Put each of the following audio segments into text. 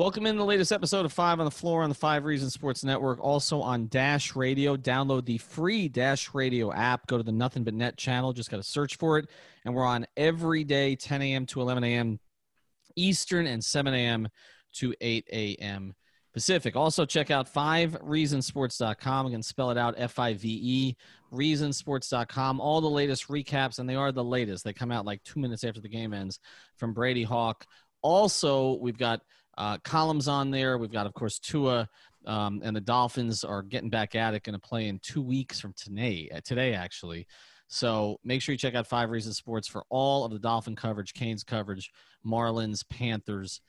Welcome in the latest episode of Five on the Floor on the Five Reasons Sports Network, also on Dash Radio. Download the free Dash Radio app. Go to the Nothing But Net channel. Just got to search for it. And we're on every day, 10 a.m. to 11 a.m. Eastern and 7 a.m. to 8 a.m. Pacific. Also, check out 5reasonsports.com. You can spell it out F I V E, reasonsports.com. All the latest recaps, and they are the latest. They come out like two minutes after the game ends from Brady Hawk. Also, we've got uh, columns on there. We've got, of course, Tua. Um, and the Dolphins are getting back at it, going to play in two weeks from today, uh, today actually. So make sure you check out Five Reasons Sports for all of the Dolphin coverage, Canes coverage, Marlins, Panthers,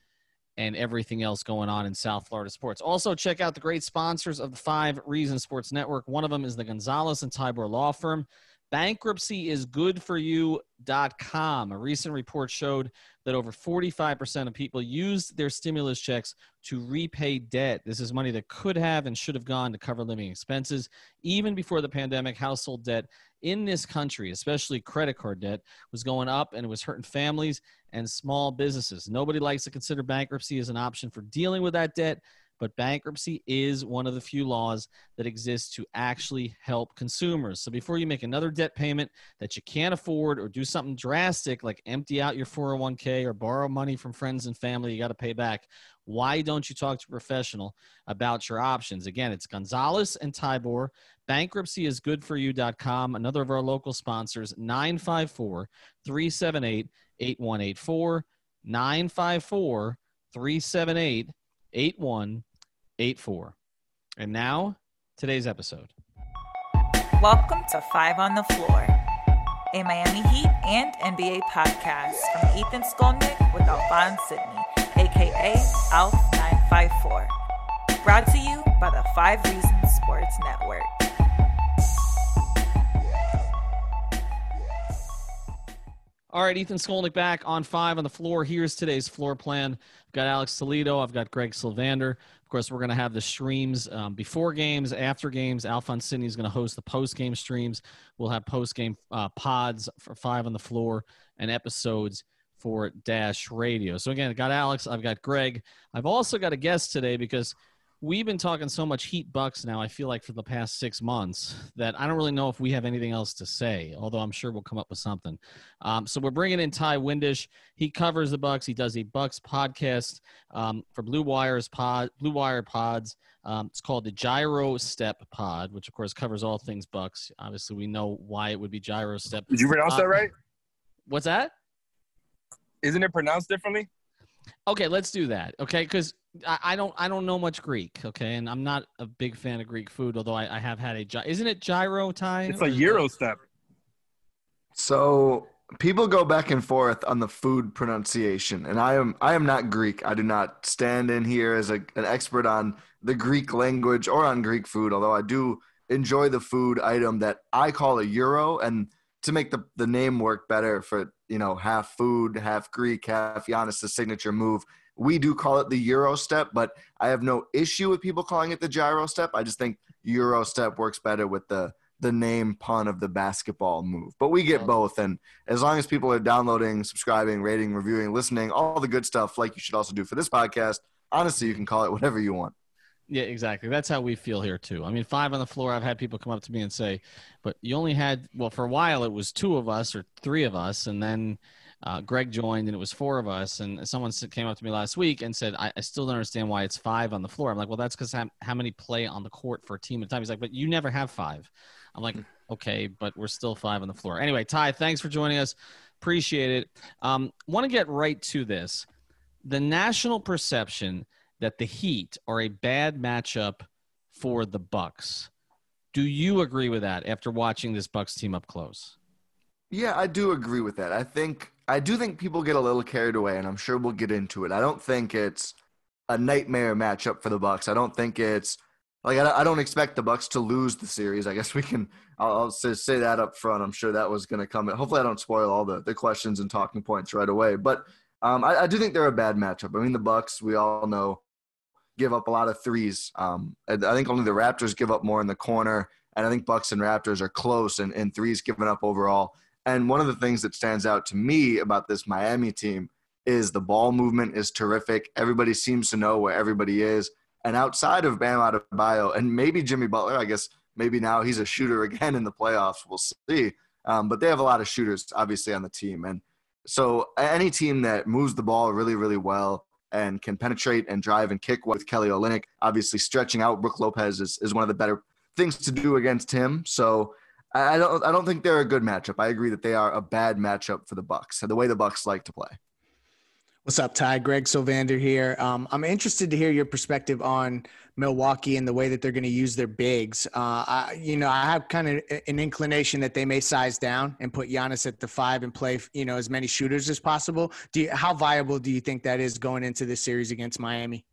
and everything else going on in South Florida sports. Also, check out the great sponsors of the Five Reasons Sports Network. One of them is the Gonzalez and Tybor Law Firm. Bankruptcy is good for you.com. A recent report showed that over 45% of people used their stimulus checks to repay debt. This is money that could have and should have gone to cover living expenses. Even before the pandemic, household debt in this country, especially credit card debt, was going up and it was hurting families and small businesses. Nobody likes to consider bankruptcy as an option for dealing with that debt but bankruptcy is one of the few laws that exists to actually help consumers. So before you make another debt payment that you can't afford or do something drastic like empty out your 401k or borrow money from friends and family you got to pay back, why don't you talk to a professional about your options? Again, it's Gonzalez and Tybor. Bankruptcy is good for you.com. Another of our local sponsors, 954 378 8184. 954 378 8184. 84. And now, today's episode. Welcome to Five on the Floor, a Miami Heat and NBA podcast from Ethan Skolnick with Alphonse Sidney, aka Alf954. Brought to you by the Five Reasons Sports Network. All right, Ethan Skolnick back on five on the floor. Here's today's floor plan. I've got Alex Toledo. I've got Greg Sylvander. Course, we're going to have the streams um, before games, after games. Alphonse Sidney is going to host the post game streams. We'll have post game uh, pods for five on the floor and episodes for Dash Radio. So, again, I got Alex. I've got Greg. I've also got a guest today because – we've been talking so much Heat Bucks now. I feel like for the past six months that I don't really know if we have anything else to say. Although I'm sure we'll come up with something. Um, so we're bringing in Ti Windisch. He covers the Bucks. He does a Bucks podcast um, for Blue Wires Pod, Blue Wire Pods. Um, it's called the Gyro Step Pod, which of course covers all things Bucks. Obviously, we know why it would be Gyro Step. Did you pronounce uh, that right? What's that? Isn't it pronounced differently? Okay, let's do that. Okay, because I, I, don't I don't know much Greek. Okay, and I'm not a big fan of Greek food, although I, I have had a. gy- Isn't it gyro time? It's a Euro step. So people go back and forth on the food pronunciation, and I am I am not Greek. I do not stand in here as a, an expert on the Greek language or on Greek food, although I do enjoy the food item that I call a euro, and to make the the name work better for you know half food, half Greek, half Giannis' signature move we do call it the Euro step, but I have no issue with people calling it the gyro step. I just think Euro step works better with the the name pun of the basketball move. But we get both, and as long as people are downloading, subscribing, rating, reviewing, listening, all the good stuff, like you should also do for this podcast. Honestly, you can call it whatever you want. Yeah, exactly. That's how we feel here too. I mean, five on the floor. I've had people come up to me and say, "But you only had well for a while it was two of us or three of us, and then uh, Greg joined and it was four of us." And someone came up to me last week and said, I, I still don't understand why it's five on the floor." I'm like, "Well, that's because how, how many play on the court for a team at a time?" He's like, "But you never have five. I'm like, "Okay, but we're still five on the floor." Anyway, Ti, thanks for joining us. Appreciate it. Um, Want to get right to this. The national perception that the Heat are a bad matchup for the Bucks. Do you agree with that after watching this Bucks team up close? Yeah, I do agree with that. I think I do think people get a little carried away, and I'm sure we'll get into it. I don't think it's a nightmare matchup for the Bucks. I don't think it's like I don't expect the Bucks to lose the series. I guess we can. I'll, I'll say that up front. I'm sure that was going to come. Hopefully, I don't spoil all the the questions and talking points right away. But um, I, I do think they're a bad matchup. I mean, the Bucks. We all know give up a lot of threes. Um, I think only the Raptors give up more in the corner, and I think Bucks and Raptors are close in, in threes given up overall. And one of the things that stands out to me about this Miami team is the ball movement is terrific. Everybody seems to know where everybody is. And outside of Bam Adebayo and maybe Jimmy Butler, I guess maybe now he's a shooter again in the playoffs. We'll see. Um, but they have a lot of shooters, obviously, on the team. And so any team that moves the ball really, really well and can penetrate and drive and kick with Kelly Olynyk. Obviously, stretching out Brook Lopez is, is one of the better things to do against him. So I don't I don't think they're a good matchup. I agree that they are a bad matchup for the Bucks. The way the Bucks like to play. What's up, Ti? Greg Sylvander here. Um, I'm interested to hear your perspective on Milwaukee and the way that they're going to use their bigs. Uh, I, you know, I have kind of an inclination that they may size down and put Giannis at the five and play, you know, as many shooters as possible. Do you, how viable do you think that is going into this series against Miami?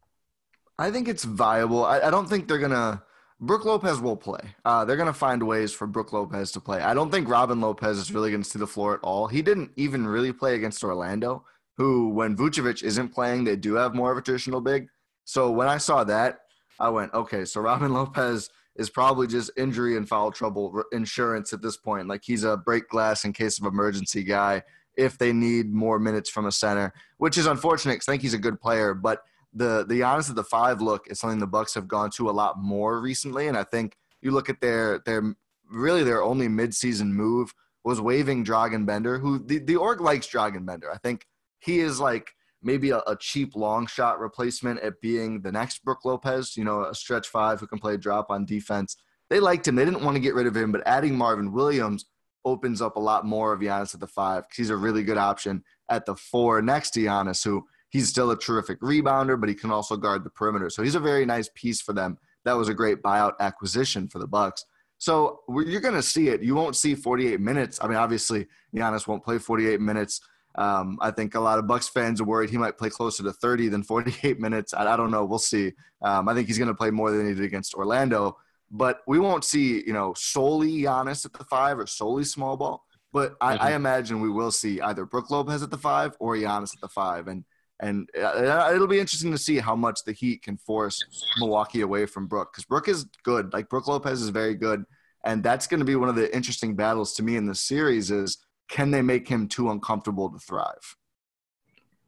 I think it's viable. I, I don't think they're going to. Brook Lopez will play. Uh, they're going to find ways for Brook Lopez to play. I don't think Robin Lopez is really going to see the floor at all. He didn't even really play against Orlando who, when Vucevic isn't playing, they do have more of a traditional big. So when I saw that, I went, okay, so Robin Lopez is probably just injury and foul trouble insurance at this point. Like he's a break glass in case of emergency guy if they need more minutes from a center, which is unfortunate because I think he's a good player. But the the Giannis at the five look is something the Bucks have gone to a lot more recently, and I think you look at their their really their only midseason move was waiving Dragan Bender, who the, the org likes Dragan Bender. I think he is like maybe a, a, cheap long shot replacement at being the next Brook Lopez, you know, a stretch five who can play drop on defense. They liked him. They didn't want to get rid of him, but adding Marvin Williams opens up a lot more of Giannis at the five because he's a really good option at the four next to Giannis, who he's still a terrific rebounder, but he can also guard the perimeter. So he's a very nice piece for them. That was a great buyout acquisition for the Bucks. So you're going to see it. You won't see 48 minutes. I mean, obviously, Giannis won't play 48 minutes um, I think a lot of Bucks fans are worried he might play closer to 30 than 48 minutes. I, I don't know. We'll see. Um, I think he's going to play more than he did against Orlando. But we won't see, you know, solely Giannis at the five or solely small ball. But I, mm-hmm. I imagine we will see either Brook Lopez at the five or Giannis at the five, and and uh, it'll be interesting to see how much the Heat can force Milwaukee away from Brook because Brook is good. Like Brook Lopez is very good, and that's going to be one of the interesting battles to me in this series. Is can they make him too uncomfortable to thrive?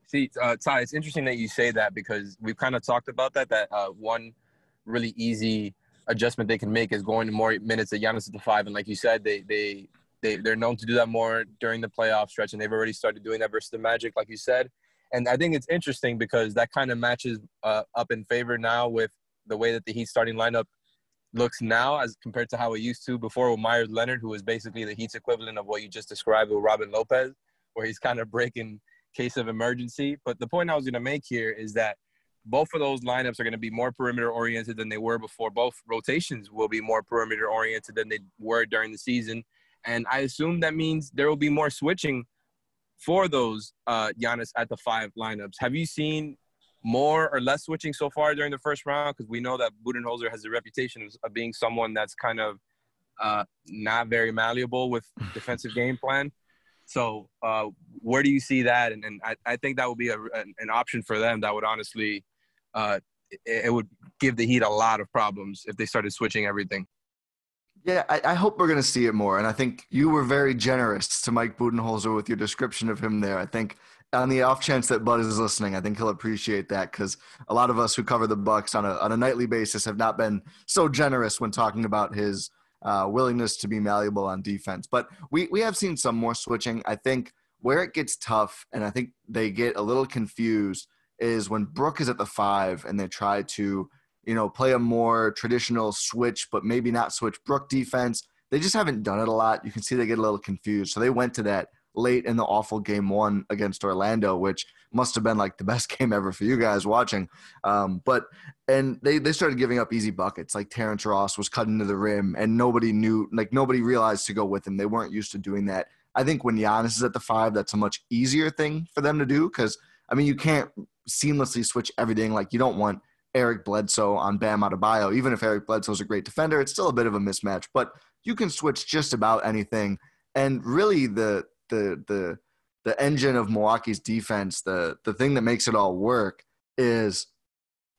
See, uh, Ti, it's interesting that you say that because we've kind of talked about that. That uh, one really easy adjustment they can make is going to more minutes at Giannis at the five, and like you said, they they they they're known to do that more during the playoff stretch, and they've already started doing that versus the Magic, like you said. And I think it's interesting because that kind of matches uh, up in favor now with the way that the Heat starting lineup looks now as compared to how it used to before with Meyers Leonard, who was basically the Heat's equivalent of what you just described with Robin Lopez, where he's kind of breaking case of emergency. But the point I was going to make here is that both of those lineups are going to be more perimeter oriented than they were before. Both rotations will be more perimeter oriented than they were during the season. And I assume that means there will be more switching for those uh, Giannis at the five lineups. Have you seen more or less switching so far during the first round? Because we know that Budenholzer has a reputation of being someone that's kind of uh, not very malleable with defensive game plan. So uh, where do you see that? And, and I, I think that would be a, an option for them that would honestly, uh, it, it would give the Heat a lot of problems if they started switching everything. Yeah, I, I, hope we're going to see it more. And I think you were very generous to Mike Budenholzer with your description of him there. I think on the off chance that Bud is listening, I think he'll appreciate that because a lot of us who cover the Bucks on a on a nightly basis have not been so generous when talking about his uh, willingness to be malleable on defense. But we we have seen some more switching. I think where it gets tough, and I think they get a little confused, is when Brook is at the five and they try to you know play a more traditional switch, but maybe not switch Brook defense. They just haven't done it a lot. You can see they get a little confused. So they went to that late in the awful game one against Orlando, which must have been like the best game ever for you guys watching. Um, but and they they started giving up easy buckets. Like Terrence Ross was cutting to the rim, and nobody knew, like nobody realized to go with him. They weren't used to doing that. I think when Giannis is at the five, that's a much easier thing for them to do because I mean you can't seamlessly switch everything. Like you don't want Eric Bledsoe on Bam Adebayo. Even if Eric Bledsoe's a great defender, it's still a bit of a mismatch. But you can switch just about anything. And really, the the the the engine of Milwaukee's defense, the the thing that makes it all work is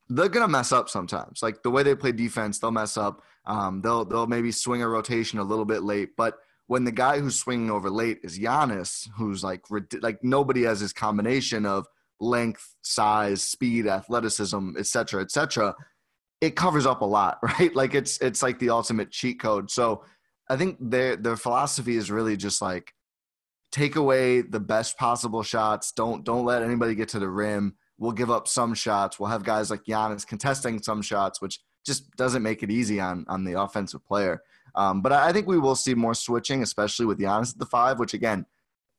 they're gonna mess up sometimes. Like the way they play defense, they'll mess up. Um, they'll they'll maybe swing a rotation a little bit late, but when the guy who's swinging over late is Giannis, who's like like nobody has his combination of length, size, speed, athleticism, etc., etc., it covers up a lot, right? Like it's it's like the ultimate cheat code. So I think their their philosophy is really just like take away the best possible shots. Don't don't let anybody get to the rim. We'll give up some shots. We'll have guys like Giannis contesting some shots, which just doesn't make it easy on on the offensive player. Um, but I think we will see more switching, especially with Giannis at the five. Which again,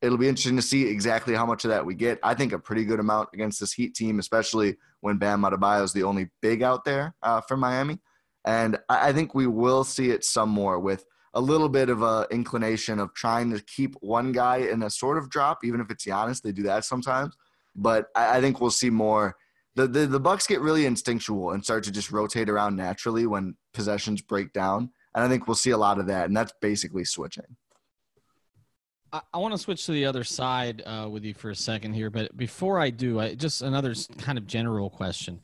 it'll be interesting to see exactly how much of that we get. I think a pretty good amount against this Heat team, especially when Bam Adebayo is the only big out there uh, for Miami. And I think we will see it some more with a little bit of a inclination of trying to keep one guy in a sort of drop, even if it's Giannis. They do that sometimes, but I, think we'll see more. The, the the Bucks get really instinctual and start to just rotate around naturally when possessions break down, and I think we'll see a lot of that, and that's basically switching. I, I want to switch to the other side uh, with you for a second here, but before I do, I, just another kind of general question.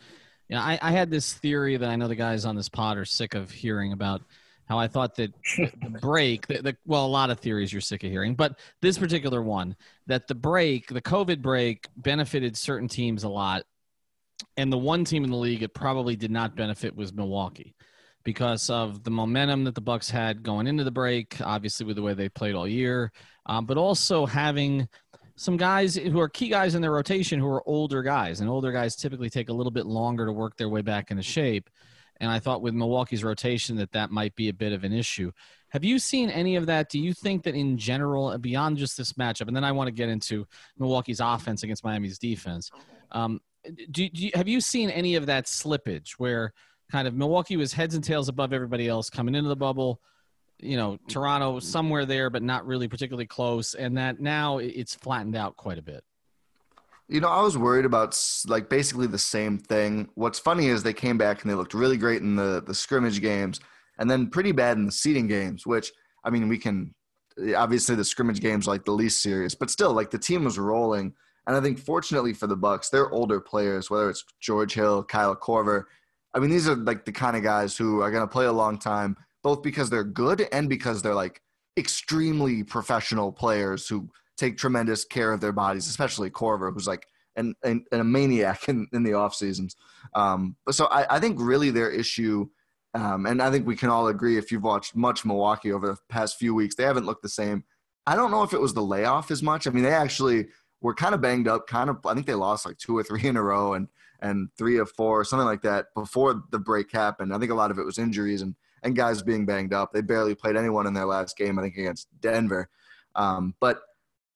You know, I, I had this theory that I know the guys on this pod are sick of hearing about how I thought that the break, the, the, well, a lot of theories you're sick of hearing, but this particular one, that the break, the COVID break, benefited certain teams a lot. And the one team in the league it probably did not benefit was Milwaukee because of the momentum that the Bucks had going into the break, obviously with the way they played all year, um, but also having some guys who are key guys in their rotation who are older guys, and older guys typically take a little bit longer to work their way back into shape. And I thought with Milwaukee's rotation that that might be a bit of an issue. Have you seen any of that? Do you think that in general, beyond just this matchup, and then I want to get into Milwaukee's offense against Miami's defense, um, do, do you, have you seen any of that slippage where kind of Milwaukee was heads and tails above everybody else coming into the bubble? You know, Toronto somewhere there, but not really particularly close, and that now it's flattened out quite a bit. You know, I was worried about like basically the same thing. What's funny is they came back and they looked really great in the the scrimmage games, and then pretty bad in the seeding games. Which I mean, we can obviously the scrimmage games like the least serious, but still, like the team was rolling. And I think fortunately for the Bucks, they're older players, whether it's George Hill, Kyle Korver. I mean, these are like the kind of guys who are going to play a long time, both because they're good and because they're like extremely professional players who take tremendous care of their bodies, especially Korver, who's like an, an, an a maniac in, in the off seasons. Um, so I, I, think really their issue, um, and I think we can all agree if you've watched much Milwaukee over the past few weeks, they haven't looked the same. I don't know if it was the layoff as much. I mean, they actually were kind of banged up, kind of. I think they lost like two or three in a row, and and three or four, something like that, before the break happened. I think a lot of it was injuries and and guys being banged up. They barely played anyone in their last game, I think, against Denver. Um, but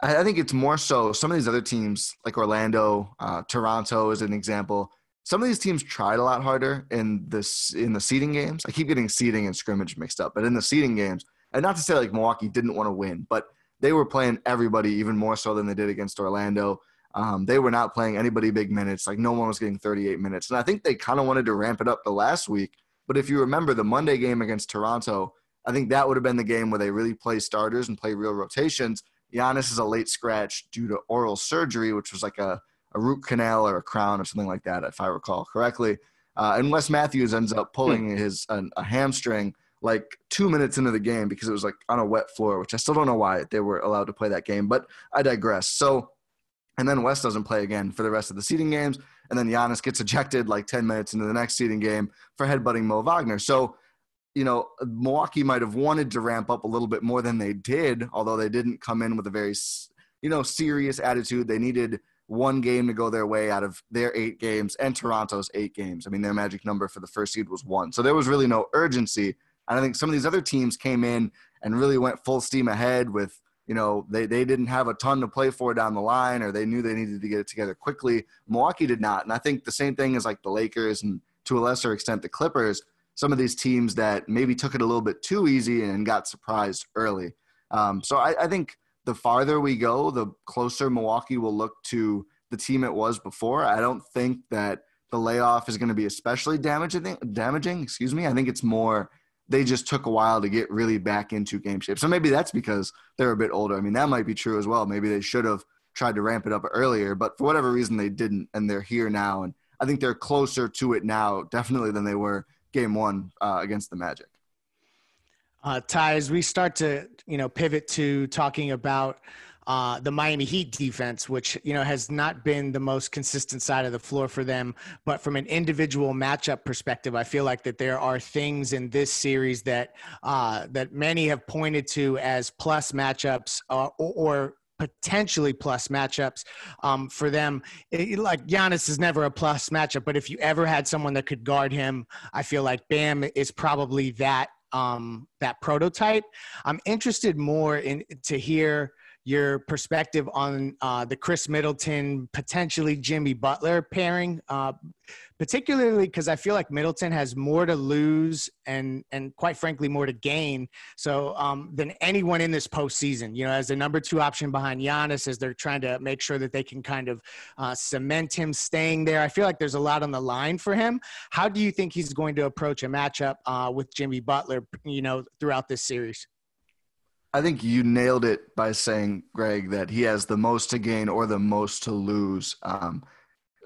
I think it's more so some of these other teams, like Orlando, uh, Toronto is an example. Some of these teams tried a lot harder in this in the seeding games. I keep getting seeding and scrimmage mixed up, but in the seeding games, and not to say like Milwaukee didn't want to win, but they were playing everybody even more so than they did against Orlando. Um, they were not playing anybody big minutes. Like no one was getting 38 minutes, and I think they kind of wanted to ramp it up the last week. But if you remember the Monday game against Toronto, I think that would have been the game where they really play starters and play real rotations Giannis is a late scratch due to oral surgery, which was like a, a root canal or a crown or something like that, if I recall correctly. Uh, and Wes Matthews ends up pulling hmm. his a, a hamstring like two minutes into the game because it was like on a wet floor, which I still don't know why they were allowed to play that game, but I digress. So, and then Wes doesn't play again for the rest of the seeding games, and then Giannis gets ejected like 10 minutes into the next seeding game for headbutting Mo Wagner. So, you know, Milwaukee might have wanted to ramp up a little bit more than they did, although they didn't come in with a very, you know, serious attitude. They needed one game to go their way out of their eight games and Toronto's eight games. I mean, their magic number for the first seed was one. So there was really no urgency. And I think some of these other teams came in and really went full steam ahead with, you know, they, they didn't have a ton to play for down the line or they knew they needed to get it together quickly. Milwaukee did not. And I think the same thing is like the Lakers and to a lesser extent the Clippers, some of these teams that maybe took it a little bit too easy and got surprised early. Um, so I, I think the farther we go, the closer Milwaukee will look to the team it was before. I don't think that the layoff is going to be especially damaging. Damaging, excuse me. I think it's more they just took a while to get really back into game shape. So maybe that's because they're a bit older. I mean, that might be true as well. Maybe they should have tried to ramp it up earlier, but for whatever reason they didn't, and they're here now. And I think they're closer to it now, definitely than they were game one uh, against the Magic. Uh, Ti, as we start to you know pivot to talking about uh, the Miami Heat defense, which you know has not been the most consistent side of the floor for them. But from an individual matchup perspective, I feel like that there are things in this series that uh, that many have pointed to as plus matchups uh, or, or potentially plus matchups um, for them. It, like Giannis is never a plus matchup, but if you ever had someone that could guard him, I feel like Bam is probably that um, that prototype. I'm interested more in to hear your perspective on uh, the Khris Middleton, potentially Jimmy Butler pairing, uh, particularly because I feel like Middleton has more to lose and and quite frankly more to gain. So um, than anyone in this postseason, you know, as the number two option behind Giannis, as they're trying to make sure that they can kind of uh, cement him staying there. I feel like there's a lot on the line for him. How do you think he's going to approach a matchup uh, with Jimmy Butler, you know, throughout this series? I think you nailed it by saying, Greg, that he has the most to gain or the most to lose. Um,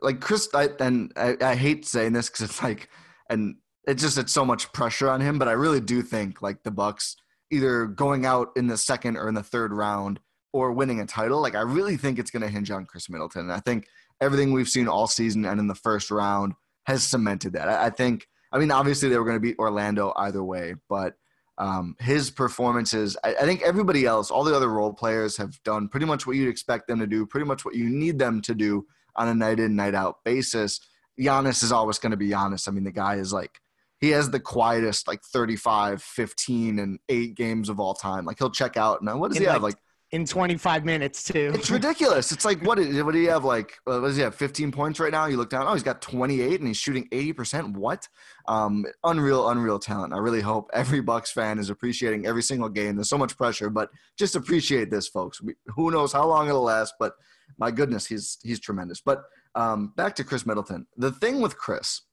like Khris, I, and I, I hate saying this because it's like, and it's just it's so much pressure on him. But I really do think like the Bucks either going out in the second or in the third round or winning a title. Like I really think it's going to hinge on Khris Middleton. And I think everything we've seen all season and in the first round has cemented that. I, I think. I mean, obviously they were going to beat Orlando either way, but um, his performances, I, I, think everybody else, all the other role players have done pretty much what you'd expect them to do, pretty much what you need them to do on a night in, night out basis. Giannis is always going to be Giannis. I mean, the guy is like, he has the quietest, like 35, 15, and eight games of all time. Like he'll check out. Now, what does he like, have? Like in 25 minutes too. It's ridiculous. It's like what? What do you have? Like what does he have? 15 points right now. You look down. Oh, he's got 28 and he's shooting 80 percent. What? Um, unreal, unreal talent. I really hope every Bucks fan is appreciating every single game. There's so much pressure, but just appreciate this, folks. We, who knows how long it'll last? But my goodness, he's he's tremendous. But um, back to Khris Middleton. The thing with Khris,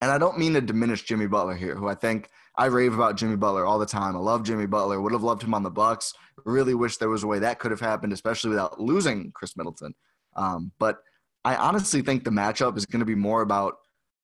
and I don't mean to diminish Jimmy Butler here, who I think I rave about Jimmy Butler all the time. I love Jimmy Butler. Would have loved him on the Bucks. Really wish there was a way that could have happened, especially without losing Khris Middleton. Um, but I honestly think the matchup is going to be more about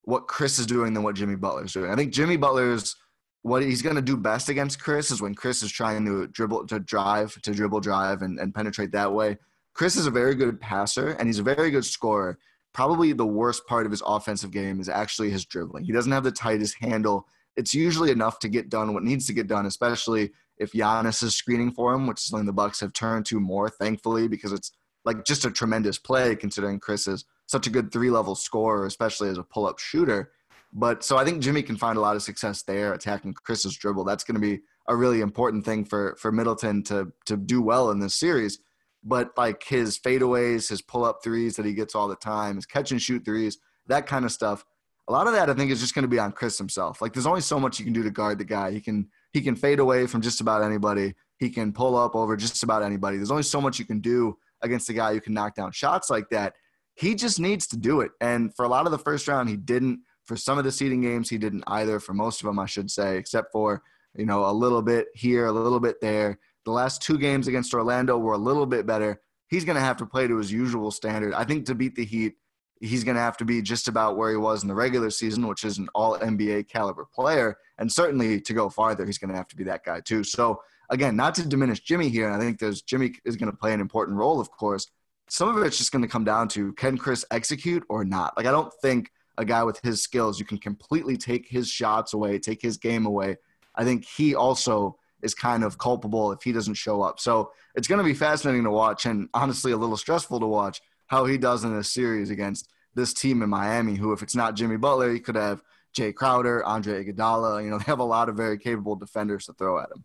what Khris is doing than what Jimmy Butler is doing. I think Jimmy Butler's what he's going to do best against Khris is when Khris is trying to dribble, to drive, to dribble, drive, and, and penetrate that way. Khris is a very good passer and he's a very good scorer. Probably the worst part of his offensive game is actually his dribbling. He doesn't have the tightest handle it's usually enough to get done what needs to get done, especially if Giannis is screening for him, which is something the Bucks have turned to more, thankfully, because it's like just a tremendous play considering Khris is such a good three level scorer, especially as a pull up shooter. But so I think Jimmy can find a lot of success there attacking Khris's dribble. That's going to be a really important thing for for Middleton to to do well in this series. But like his fadeaways, his pull up threes that he gets all the time, his catch and shoot threes, that kind of stuff a lot of that I think is just going to be on Khris himself. Like there's only so much you can do to guard the guy. He can he can fade away from just about anybody. He can pull up over just about anybody. There's only so much you can do against a guy who can knock down shots like that. He just needs to do it. And for a lot of the first round, he didn't. For some of the seeding games, he didn't either. For most of them, I should say, except for you know a little bit here, a little bit there. The last two games against Orlando were a little bit better. He's going to have to play to his usual standard. I think to beat the Heat, he's going to have to be just about where he was in the regular season, which is an all NBA caliber player. And certainly to go farther, he's going to have to be that guy too. So, again, not to diminish Jimmy here. I think there's Jimmy is going to play an important role, of course. Some of it's just going to come down to can Khris execute or not? Like, I don't think a guy with his skills, you can completely take his shots away, take his game away. I think he also is kind of culpable if he doesn't show up. So it's going to be fascinating to watch and honestly a little stressful to watch how he does in this series against this team in Miami, who, if it's not Jimmy Butler, you could have Jae Crowder, Andre Iguodala. You know, they have a lot of very capable defenders to throw at him.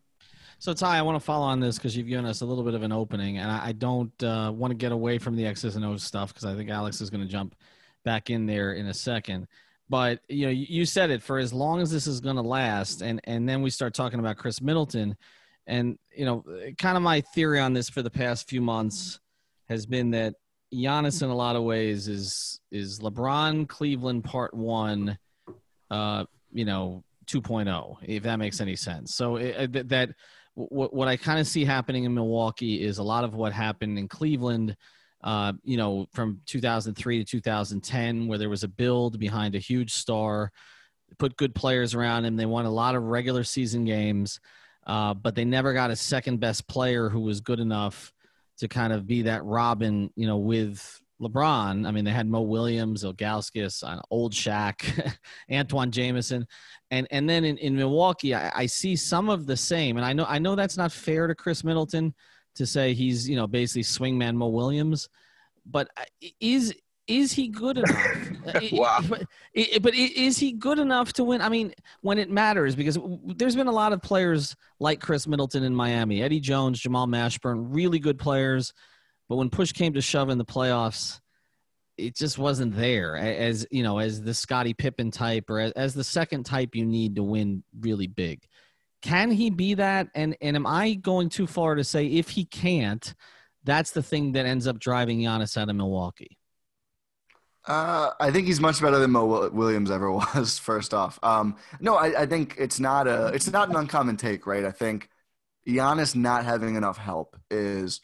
So Ti, I want to follow on this because you've given us a little bit of an opening, and I, don't uh, want to get away from the X's and O's stuff because I think Alex is going to jump back in there in a second. But you know, you said it for as long as this is going to last, and and then we start talking about Khris Middleton, and you know, kind of my theory on this for the past few months has been that Giannis in a lot of ways is is LeBron Cleveland part one, uh, you know, 2.0, if that makes any sense. So it, that what what I kind of see happening in Milwaukee is a lot of what happened in Cleveland uh, you know, from 2003 to 2010, where there was a build behind a huge star, put good players around him. They won a lot of regular season games, uh, but they never got a second best player who was good enough to kind of be that Robin, you know, with LeBron. I mean, they had Mo Williams, Ilgauskas, uh, old Shaq, Antawn Jamison, and and then in, in Milwaukee, I, I see some of the same. And I know I know that's not fair to Khris Middleton to say he's you know basically swingman Mo Williams, but uh, is is he good enough? Uh, wow. But, but is he good enough to win? I mean, when it matters, because there's been a lot of players like Khris Middleton in Miami, Eddie Jones, Jamal Mashburn, really good players, but when push came to shove in the playoffs, it just wasn't there as you know as the Scottie Pippen type or as, as the second type you need to win really big. Can he be that? And and am I going too far to say if he can't, that's the thing that ends up driving Giannis out of Milwaukee? Uh, I think he's much better than Mo Williams ever was. First off, um, no, I, I, think it's not a it's not an uncommon take, right? I think Giannis not having enough help is.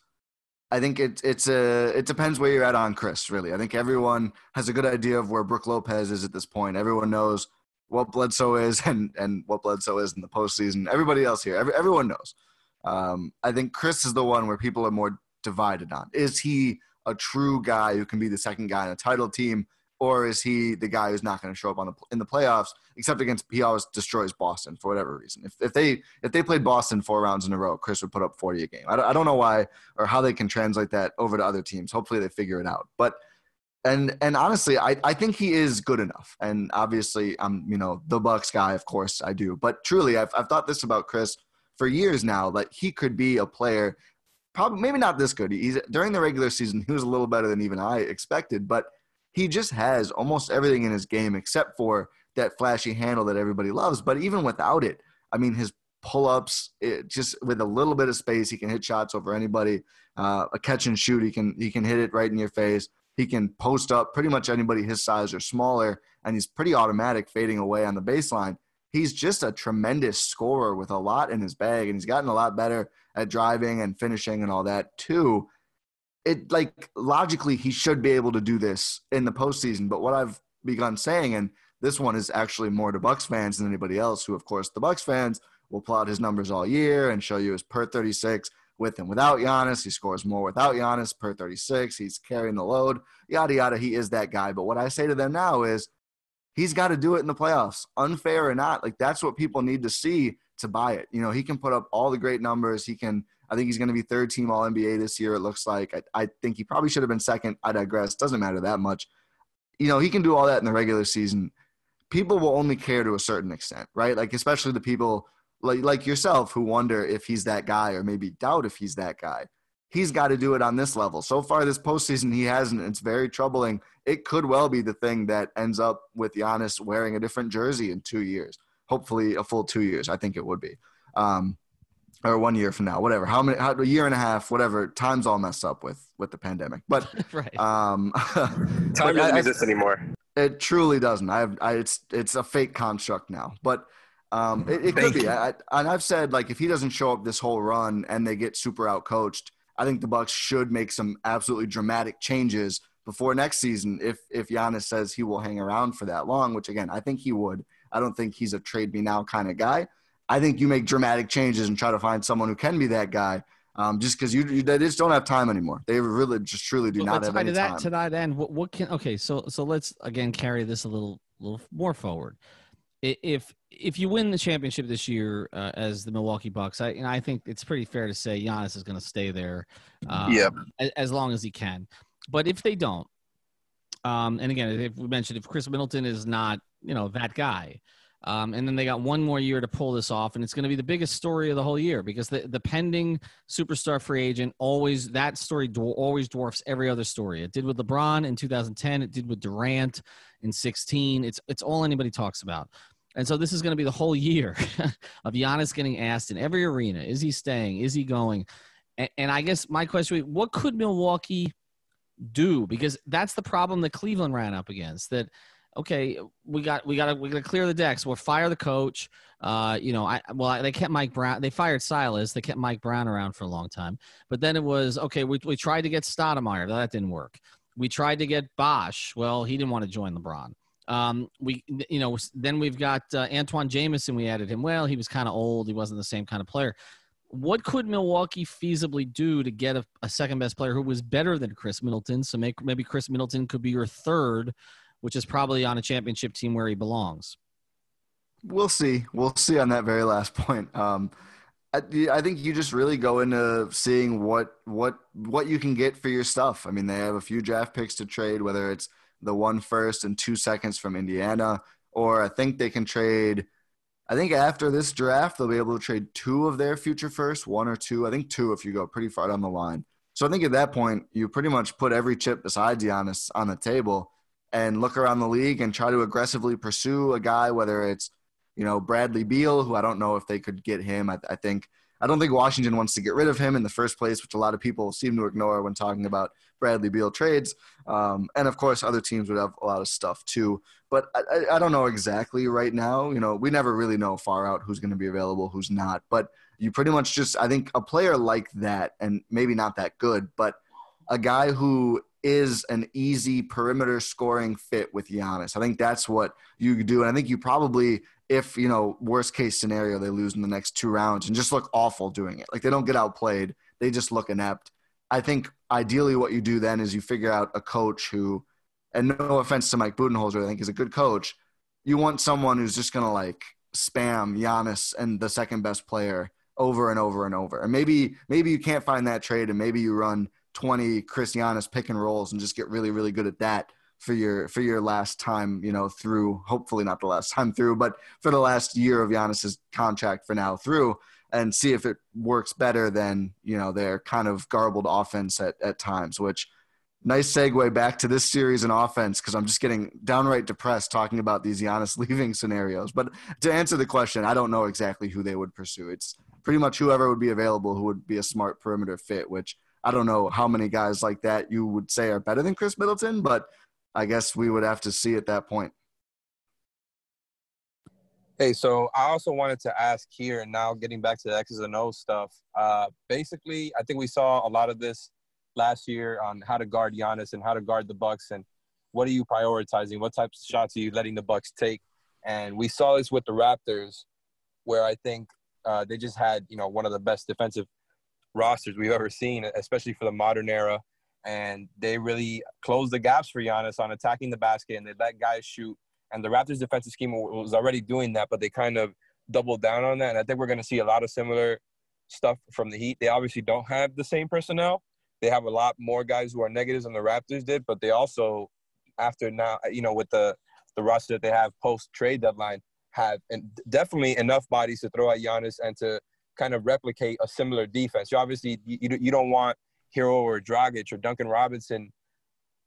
I think it, it's a it depends where you're at on Khris. Really, I think everyone has a good idea of where Brook Lopez is at this point. Everyone knows what Bledsoe is and and what Bledsoe is in the postseason. Everybody else here, every, everyone knows. Um, I think Khris is the one where people are more divided on. Is he a true guy who can be the second guy in a title team, or is he the guy who's not going to show up on the in the playoffs? Except against he always destroys Boston for whatever reason. If if they if they played Boston four rounds in a row, Khris would put up forty a game. I don't, I don't know why or how they can translate that over to other teams. Hopefully they figure it out, but and and honestly, I, I think he is good enough. And obviously, I'm you know the Bucks guy, of course I do. But truly, I've I've thought this about Khris for years now. That he could be a player, probably maybe not this good. He's during the regular season, he was a little better than even I expected. But he just has almost everything in his game except for that flashy handle that everybody loves. But even without it, I mean, his pull-ups, just with a little bit of space, he can hit shots over anybody. Uh, a catch and shoot, he can he can hit it right in your face. He can post up pretty much anybody his size or smaller, and he's pretty automatic fading away on the baseline. He's just a tremendous scorer with a lot in his bag, and he's gotten a lot better at driving and finishing and all that too. It like logically he should be able to do this in the postseason. But what I've begun saying, and this one is actually more to Bucks fans than anybody else, who of course the Bucks fans will plot his numbers all year and show you his per 36 with and without Giannis. He scores more without Giannis per 36. He's carrying the load, yada, yada. He is that guy. But what I say to them now is he's got to do it in the playoffs, unfair or not. Like that's what people need to see to buy it. You know, he can put up all the great numbers. He can, I think he's going to be third team All NBA this year, it looks like. I, I think he probably should have been second. I digress. Doesn't matter that much. You know, he can do all that in the regular season. People will only care to a certain extent, right? Like, especially the people like like yourself who wonder if he's that guy or maybe doubt if he's that guy. He's got to do it on this level. So far this postseason, he hasn't. It's very troubling. It could well be the thing that ends up with Giannis wearing a different jersey in two years. Hopefully, a full two years. I think it would be, um, or one year from now, whatever. How many? How, a year and a half, whatever. Time's all messed up with with the pandemic. But right. um, time doesn't exist anymore. It truly doesn't. I have. I, it's it's a fake construct now. But Um, it, it could be. I, and I've said like if he doesn't show up this whole run and they get super out coached, I think the Bucks should make some absolutely dramatic changes before next season if if Giannis says he will hang around for that long, which again I think he would. I don't think he's a trade me now kind of guy. I think you make dramatic changes and try to find someone who can be that guy. Um, just because you, you, they just don't have time anymore. They really just truly do not have any that, time. To that end, what, what can okay? So so let's again carry this a little little more forward. If if you win the championship this year uh, as the Milwaukee Bucks, I and I think it's pretty fair to say Giannis is going to stay there. Um, yeah. As, as long as he can. But if they don't, um, and again, if we mentioned if Khris Middleton is not, you know, that guy, um, and then they got one more year to pull this off, and it's going to be the biggest story of the whole year because the, the pending superstar free agent always that story always dwarfs every other story. It did with LeBron in 2010. It did with Durant in 16. It's it's all anybody talks about. And so this is going to be the whole year of Giannis getting asked in every arena: Is he staying? Is he going? And, and I guess my question: What could Milwaukee do because that's the problem that Cleveland ran up against. That okay, we got we got we got to clear the decks. We'll fire the coach. Uh, you know, I well they kept Mike Brown. They fired Silas. They kept Mike Brown around for a long time. But then it was okay. We we tried to get Stoudemire. That didn't work. We tried to get Bosh. Well, he didn't want to join LeBron. Um, we, you know, then we've got uh, Antawn Jamison. We added him. Well, he was kind of old. He wasn't the same kind of player what could Milwaukee feasibly do to get a, a, second best player who was better than Khris Middleton? So make, maybe Khris Middleton could be your third, which is probably on a championship team where he belongs. We'll see. We'll see on that very last point. Um, I, I think you just really go into seeing what what what you can get for your stuff. I mean, they have a few draft picks to trade, whether it's the one first and two seconds from Indiana, or I think they can trade I think after this draft, they'll be able to trade two of their future first, one or two. I think two if you go pretty far down the line. So I think at that point, you pretty much put every chip besides Giannis on the table and look around the league and try to aggressively pursue a guy, whether it's, you know, Bradley Beal, who I don't know if they could get him. I, I think I don't think Washington wants to get rid of him in the first place, which a lot of people seem to ignore when talking about Bradley Beal trades. Um, and of course, other teams would have a lot of stuff too. But I, I don't know exactly right now. You know, we never really know far out who's going to be available, who's not. But you pretty much just, I think, a player like that, and maybe not that good, but a guy who is an easy perimeter scoring fit with Giannis. I think that's what you do. And I think you probably if you know worst case scenario they lose in the next two rounds and just look awful doing it. Like they don't get outplayed. They just look inept. I think ideally what you do then is you figure out a coach who and no offense to mike budenholzer i think is a good coach. You want someone who's just going to like spam Giannis and the second best player over and over and over. And maybe maybe you can't find that trade and maybe you run 20 Khris Giannis pick and rolls and just get really really good at that for your for your last time, you know, through hopefully not the last time through, but for the last year of Giannis's contract for now through, and see if it works better than you know their kind of garbled offense at at times. Which nice segue back to this series and offense because I'm just getting downright depressed talking about these Giannis leaving scenarios. But to answer the question, I don't know exactly who they would pursue. It's pretty much whoever would be available who would be a smart perimeter fit, which I don't know how many guys like that you would say are better than Khris Middleton, but I guess we would have to see at that point. Hey, so I also wanted to ask here, and now getting back to the X's and O's stuff. Uh, basically, I think we saw a lot of this last year on how to guard Giannis and how to guard the Bucks, and what are you prioritizing? What types of shots are you letting the Bucks take? And we saw this with the Raptors, where I think uh, they just had you know one of the best defensive rosters we've ever seen, especially for the modern era and they really closed the gaps for Giannis on attacking the basket, and they let guys shoot. And the Raptors' defensive scheme was already doing that, but they kind of doubled down on that. And I think we're going to see a lot of similar stuff from the Heat. They obviously don't have the same personnel. They have a lot more guys who are negatives than the Raptors did, but they also, after now, you know, with the the roster that they have post trade deadline, have and definitely enough bodies to throw at Giannis and to kind of replicate a similar defense. You obviously you, you don't want Herro or Dragic or Duncan Robinson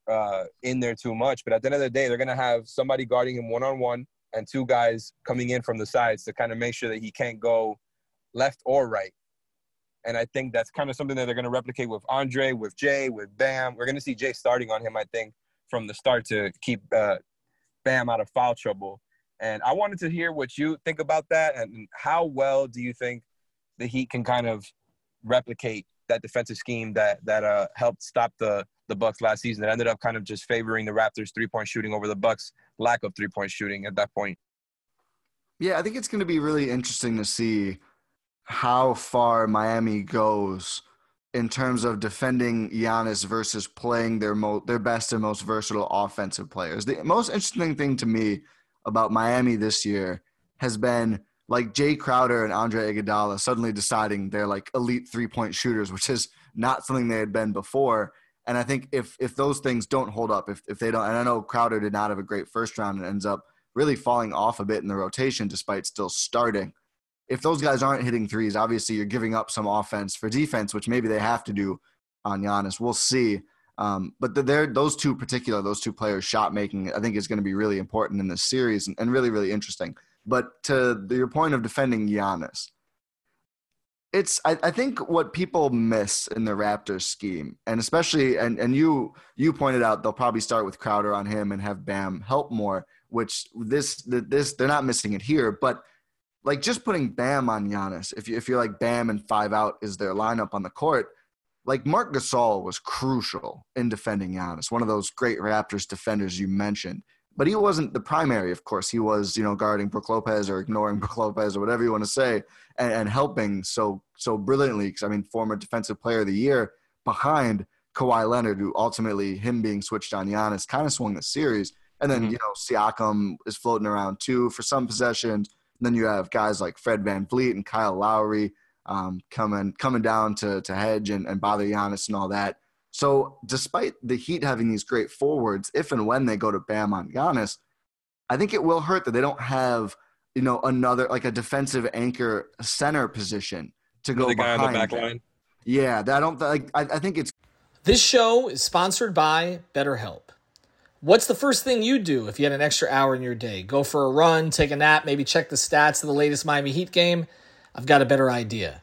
uh, in there too much. But at the end of the day, they're going to have somebody guarding him one on one and two guys coming in from the sides to kind of make sure that he can't go left or right. And I think that's kind of something that they're going to replicate with Andre, with Jae, with Bam. We're going to see Jae starting on him, I think, from the start to keep uh, Bam out of foul trouble. And I wanted to hear what you think about that and how well do you think the Heat can kind of replicate that defensive scheme that that uh, helped stop the the Bucks last season. It ended up kind of just favoring the Raptors three point shooting over the Bucks lack of three point shooting at that point. Yeah, I think it's going to be really interesting to see how far Miami goes in terms of defending Giannis versus playing their mo- their best and most versatile offensive players. The most interesting thing to me about Miami this year has been like Jae Crowder and Andre Iguodala suddenly deciding they're like elite three point shooters, which is not something they had been before. And I think if if those things don't hold up, if if they don't, and I know Crowder did not have a great first round and ends up really falling off a bit in the rotation despite still starting if those guys aren't hitting threes, obviously you're giving up some offense for defense, which maybe they have to do on Giannis. We'll see. Um, but those two particular, those two players shot making, I think is going to be really important in this series and, and really, really interesting. But to your point of defending Giannis, it's I, I, think what people miss in the Raptors scheme, and especially and and you you pointed out they'll probably start with Crowder on him and have Bam help more, which this this they're not missing it here, but like just putting Bam on Giannis, if you if you're like Bam and five out is their lineup on the court, like Marc Gasol was crucial in defending Giannis, one of those great Raptors defenders you mentioned. But he wasn't the primary, of course. He was, you know, guarding Brook Lopez or ignoring Brook Lopez or whatever you want to say, and, and helping so so brilliantly. Because I mean, former Defensive Player of the Year behind Kawhi Leonard, who ultimately him being switched on Giannis kind of swung the series. And then mm-hmm. you know Siakam is floating around too for some possessions. And then you have guys like Fred Van VanVleet and Kyle Lowry um, coming coming down to, to hedge and, and bother Giannis and all that. So despite the Heat having these great forwards, if and when they go to Bam on Giannis, I think it will hurt that they don't have, you know, another like a defensive anchor center position to go the guy behind. on the back line. Yeah, I don't like. I, I think it's. This show is sponsored by BetterHelp. What's the first thing you do if you had an extra hour in your day? Go for a run, take a nap, maybe check the stats of the latest Miami Heat game? I've got a better idea.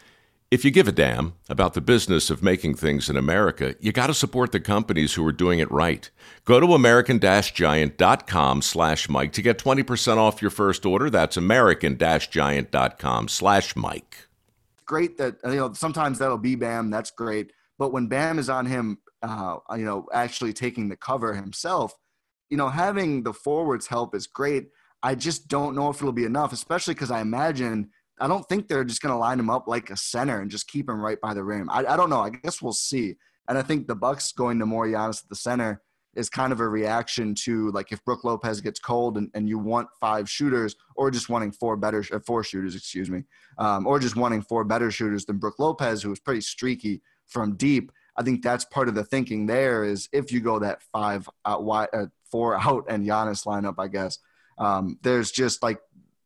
if you give a damn about the business of making things in America, you got to support the companies who are doing it right. Go to american-giant.com slash Mike to get 20% off your first order. That's american-giant.com slash Mike. Great that, you know, sometimes that'll be Bam. That's great. But when Bam is on him, uh, you know, actually taking the cover himself, you know, having the forwards help is great. I just don't know if it'll be enough, especially because I imagine I don't think they're just going to line him up like a center and just keep him right by the rim. I, I don't know. I guess we'll see. And I think the Bucks going to more Giannis at the center is kind of a reaction to like if Brook Lopez gets cold and, and you want five shooters or just wanting four better uh, four shooters, excuse me, um, or just wanting four better shooters than Brook Lopez, who was pretty streaky from deep. I think that's part of the thinking there is if you go that five out uh, four out and Giannis lineup, I guess um, there's just like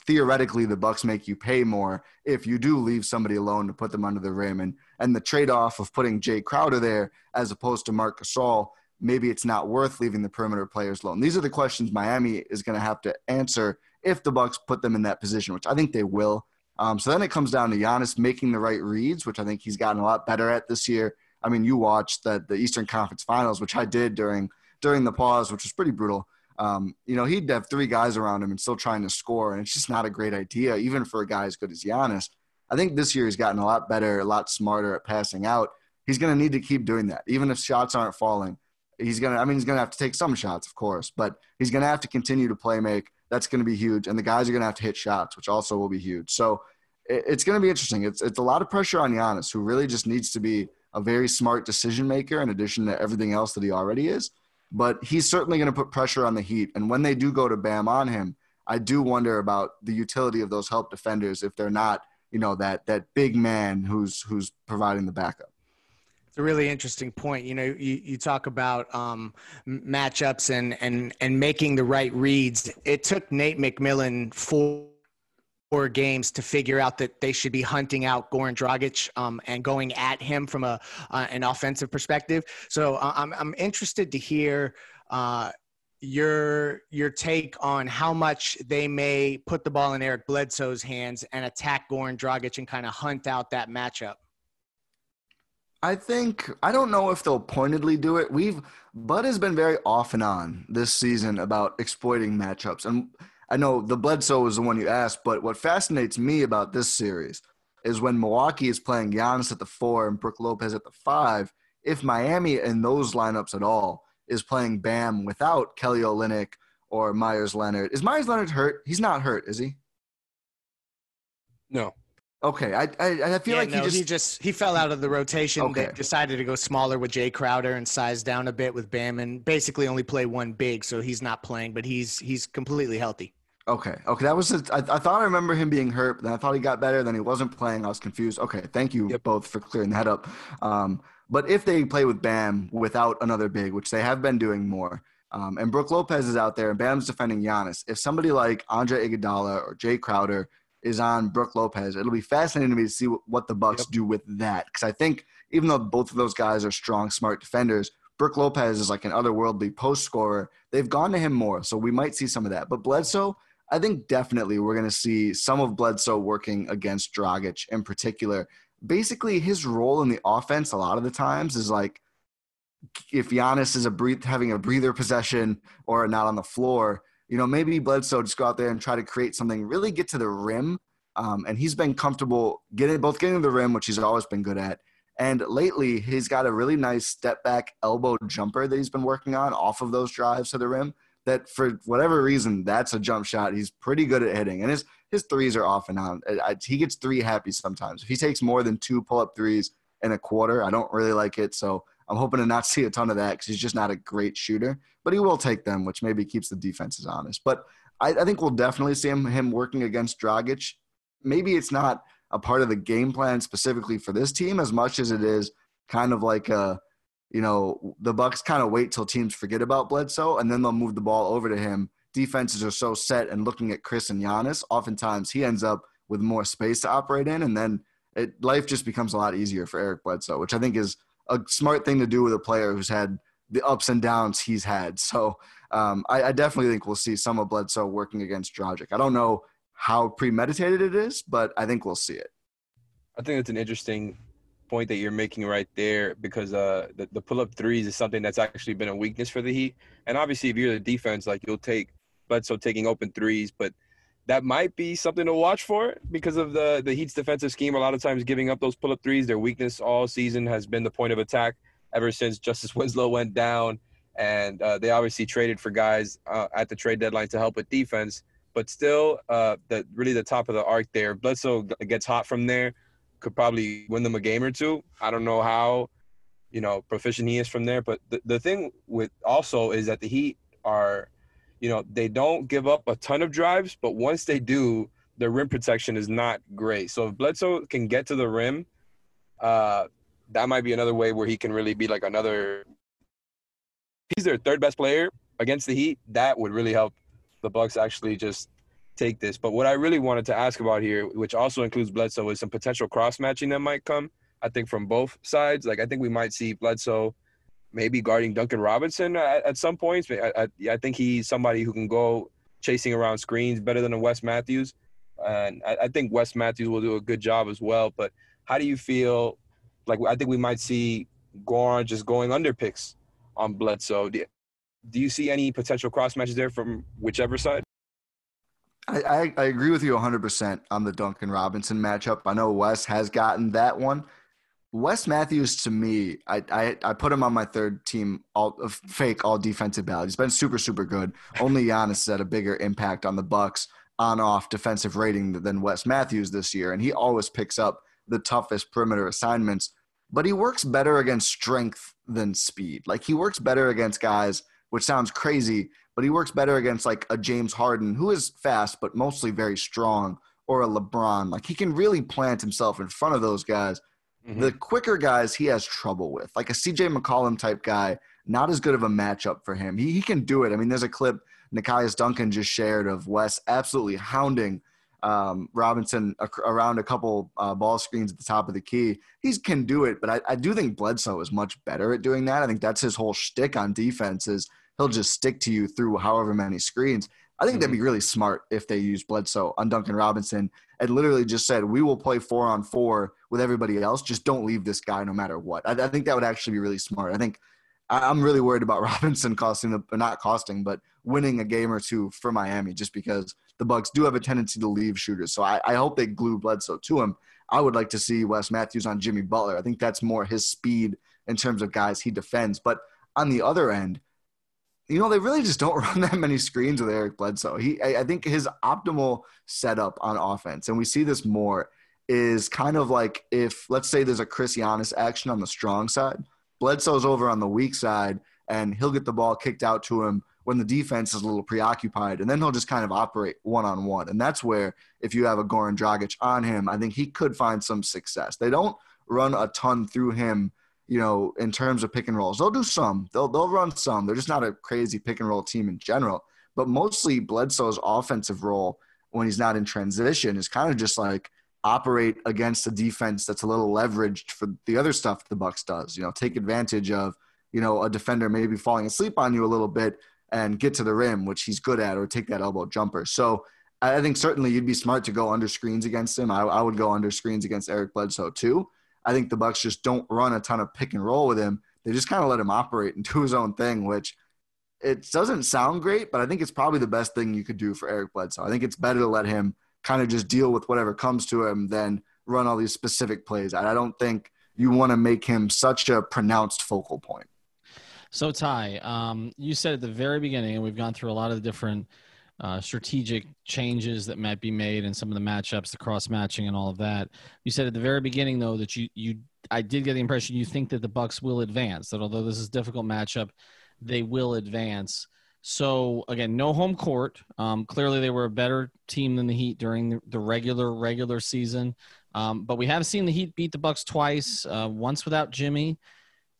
theoretically the Bucks make you pay more if you do leave somebody alone to put them under the rim, and and the trade off of putting Jae Crowder there as opposed to Marc Gasol maybe it's not worth leaving the perimeter players alone. These are the questions Miami is going to have to answer if the Bucks put them in that position, which I think they will. Um, so then it comes down to Giannis making the right reads, which I think he's gotten a lot better at this year. I mean, you watched the the Eastern Conference Finals, which I did during during the pause, which was pretty brutal. Um, you know, he'd have three guys around him and still trying to score, and it's just not a great idea, even for a guy as good as Giannis. I think this year he's gotten a lot better, a lot smarter at passing out. He's going to need to keep doing that, even if shots aren't falling he's gonna. I mean, he's gonna have to take some shots, of course, but he's gonna have to continue to play make. That's gonna be huge, and the guys are gonna have to hit shots, which also will be huge. So it's gonna be interesting. It's it's a lot of pressure on Giannis, who really just needs to be a very smart decision maker in addition to everything else that he already is. But he's certainly going to put pressure on the Heat, and when they do go to Bam on him, I do wonder about the utility of those help defenders if they're not, you know, that that big man who's who's providing the backup. It's a really interesting point. You know, you, you talk about um, matchups and, and, and making the right reads. It took Nate McMillan four, four games to figure out that they should be hunting out Goran Dragic um, and going at him from a uh, an offensive perspective. So uh, I'm I'm interested to hear uh, your your take on how much they may put the ball in Eric Bledsoe's hands and attack Goran Dragic and kind of hunt out that matchup. I think I don't know if they'll pointedly do it. We've Bud has been very off and on this season about exploiting matchups, and I know the Bledsoe was the one you asked, but what fascinates me about this series is when Milwaukee is playing Giannis at the four and Brook Lopez at the five. If Miami in those lineups at all is playing Bam without Kelly Olynyk or Meyers Leonard, is Meyers Leonard hurt? He's not hurt, is he? No. Okay, I I, I feel yeah, like no, he just he just he fell out of the rotation. Okay. They decided to go smaller with Jae Crowder and size down a bit with Bam and basically only play one big, so he's not playing, but he's he's completely healthy. Okay, okay, that was a, I, I thought I remember him being hurt, then I thought he got better, then he wasn't playing. I was confused. Okay, thank you Yep. both for clearing that up. Um, but if they play with Bam without another big, which they have been doing more, um, and Brook Lopez is out there and Bam's defending Giannis, if somebody like Andre Iguodala or Jae Crowder is on Brook Lopez, it'll be fascinating to me to see what, the Bucks Yep. do with that. Because I think even though both of those guys are strong, smart defenders, Brook Lopez is like an otherworldly post scorer. They've gone to him more, so we might see some of that. But Bledsoe, I think definitely we're going to see some of Bledsoe working against Dragic in particular. Basically, his role in the offense a lot of the times is like if Giannis is a breathe, having a breather possession or not on the floor, you know, maybe Bledsoe just go out there and try to create something, really get to the rim. Um, and he's been comfortable getting both getting to the rim, which he's always been good at. And lately, he's got a really nice step back elbow jumper that he's been working on off of those drives to the rim. That for whatever reason, that's a jump shot. He's pretty good at hitting, and his his threes are off and on. I, I- he gets three happy sometimes. If he takes more than two pull up threes in a quarter, I don't really like it. So I'm hoping to not see a ton of that because he's just not a great shooter. But he will take them, which maybe keeps the defenses honest. But I, I think we'll definitely see him him working against Dragic. Maybe it's not a part of the game plan specifically for this team as much as it is kind of like a you know the bucks kind of wait till teams forget about bledsoe and then they'll move the ball over to him defenses are so set and looking at Khris and Giannis, oftentimes he ends up with more space to operate in and then it, life just becomes a lot easier for eric bledsoe which i think is a smart thing to do with a player who's had the ups and downs he's had so um, I, I definitely think we'll see some of bledsoe working against Dragic. i don't know how premeditated it is but i think we'll see it I think that's an interesting point that you're making right there because uh, the, the pull up threes is something that's actually been a weakness for the Heat. And obviously, if you're the defense, like you'll take Bledsoe taking open threes, but that might be something to watch for because of the the Heat's defensive scheme. A lot of times, giving up those pull up threes, their weakness all season has been the point of attack ever since Justice Winslow went down and uh, they obviously traded for guys uh, at the trade deadline to help with defense. But still, uh, the really the top of the arc there. Bledsoe gets hot from there, could probably win them a game or two. I don't know how, you know, proficient he is from there. But the, the thing with also is that the Heat are, you know, they don't give up a ton of drives, but once they do, their rim protection is not great. So if Bledsoe can get to the rim, uh, that might be another way where he can really be like another. He's their third best player against the Heat. That would really help the Bucks actually just take this. But what I really wanted to ask about here, which also includes Bledsoe, is some potential cross matching that might come. I think from both sides. Like I think we might see Bledsoe maybe guarding Duncan Robinson at, at some points. I, I, I, think he's somebody who can go chasing around screens better than a Wes Matthews. And I, I think Wes Matthews will do a good job as well. But how do you feel? Like I think we might see Goran just going under picks on Bledsoe. Do, do you see any potential cross matches there from whichever side? I, I, I agree with you 100% on the Duncan Robinson matchup. I know Wes has gotten that one. Wes Matthews, to me, I, I, I put him on my third team, all uh, fake, all defensive ballot. He's been super, super good. Only Giannis had a bigger impact on the Bucks on off defensive rating than Wes Matthews this year, and he always picks up the toughest perimeter assignments. But he works better against strength than speed. Like he works better against guys, which sounds crazy, but he works better against like a James Harden who is fast but mostly very strong, or a LeBron. Like he can really plant himself in front of those guys. Mm-hmm. The quicker guys he has trouble with, like a CJ McCollum type guy, not as good of a matchup for him. He, he can do it. I mean, there's a clip Nekias Duncan just shared of Wes absolutely hounding um, Robinson around a couple uh, ball screens at the top of the key. He can do it, but I, I, do think Bledsoe is much better at doing that. I think that's his whole shtick on defense is he'll just stick to you through however many screens. I think mm-hmm. that'd be really smart if they use Bledsoe on Duncan Robinson and literally just said, we will play four on four with everybody else. Just don't leave this guy no matter what. I, I think that would actually be really smart. I think I'm really worried about Robinson costing the, not costing, but winning a game or two for Miami just because the Bucks do have a tendency to leave shooters. So I, I hope they glue Bledsoe to him. I would like to see Wes Matthews on Jimmy Butler. I think that's more his speed in terms of guys he defends. But on the other end, you know, they really just don't run that many screens with Eric Bledsoe. He, I, I think his optimal setup on offense, and we see this more, is kind of like if, let's say, there's a Khris Giannis action on the strong side, Bledsoe's over on the weak side, and he'll get the ball kicked out to him when the defense is a little preoccupied, and then he'll just kind of operate one on one. And that's where, if you have a Goran Dragic on him, I think he could find some success. They don't run a ton through him you know, in terms of pick and rolls. They'll do some. They'll they'll run some. They're just not a crazy pick and roll team in general. But mostly Bledsoe's offensive role when he's not in transition is kind of just like operate against a defense that's a little leveraged for the other stuff the Bucks does. You know, take advantage of, you know, a defender maybe falling asleep on you a little bit and get to the rim, which he's good at, or take that elbow jumper. So I think certainly you'd be smart to go under screens against him. I, I would go under screens against Eric Bledsoe too. I think the Bucks just don't run a ton of pick and roll with him. They just kind of let him operate and do his own thing, which it doesn't sound great, but I think it's probably the best thing you could do for Eric Bledsoe. I think it's better to let him kind of just deal with whatever comes to him than run all these specific plays. I don't think you want to make him such a pronounced focal point. So Ti, um, you said at the very beginning, and we've gone through a lot of the different uh, strategic changes that might be made and some of the matchups, the cross matching, and all of that. You said at the very beginning, though, that you you I did get the impression you think that the Bucks will advance. That although this is a difficult matchup, they will advance. So again, no home court. Um, clearly, they were a better team than the Heat during the, the regular regular season. Um, but we have seen the Heat beat the Bucks twice. Uh, once without Jimmy.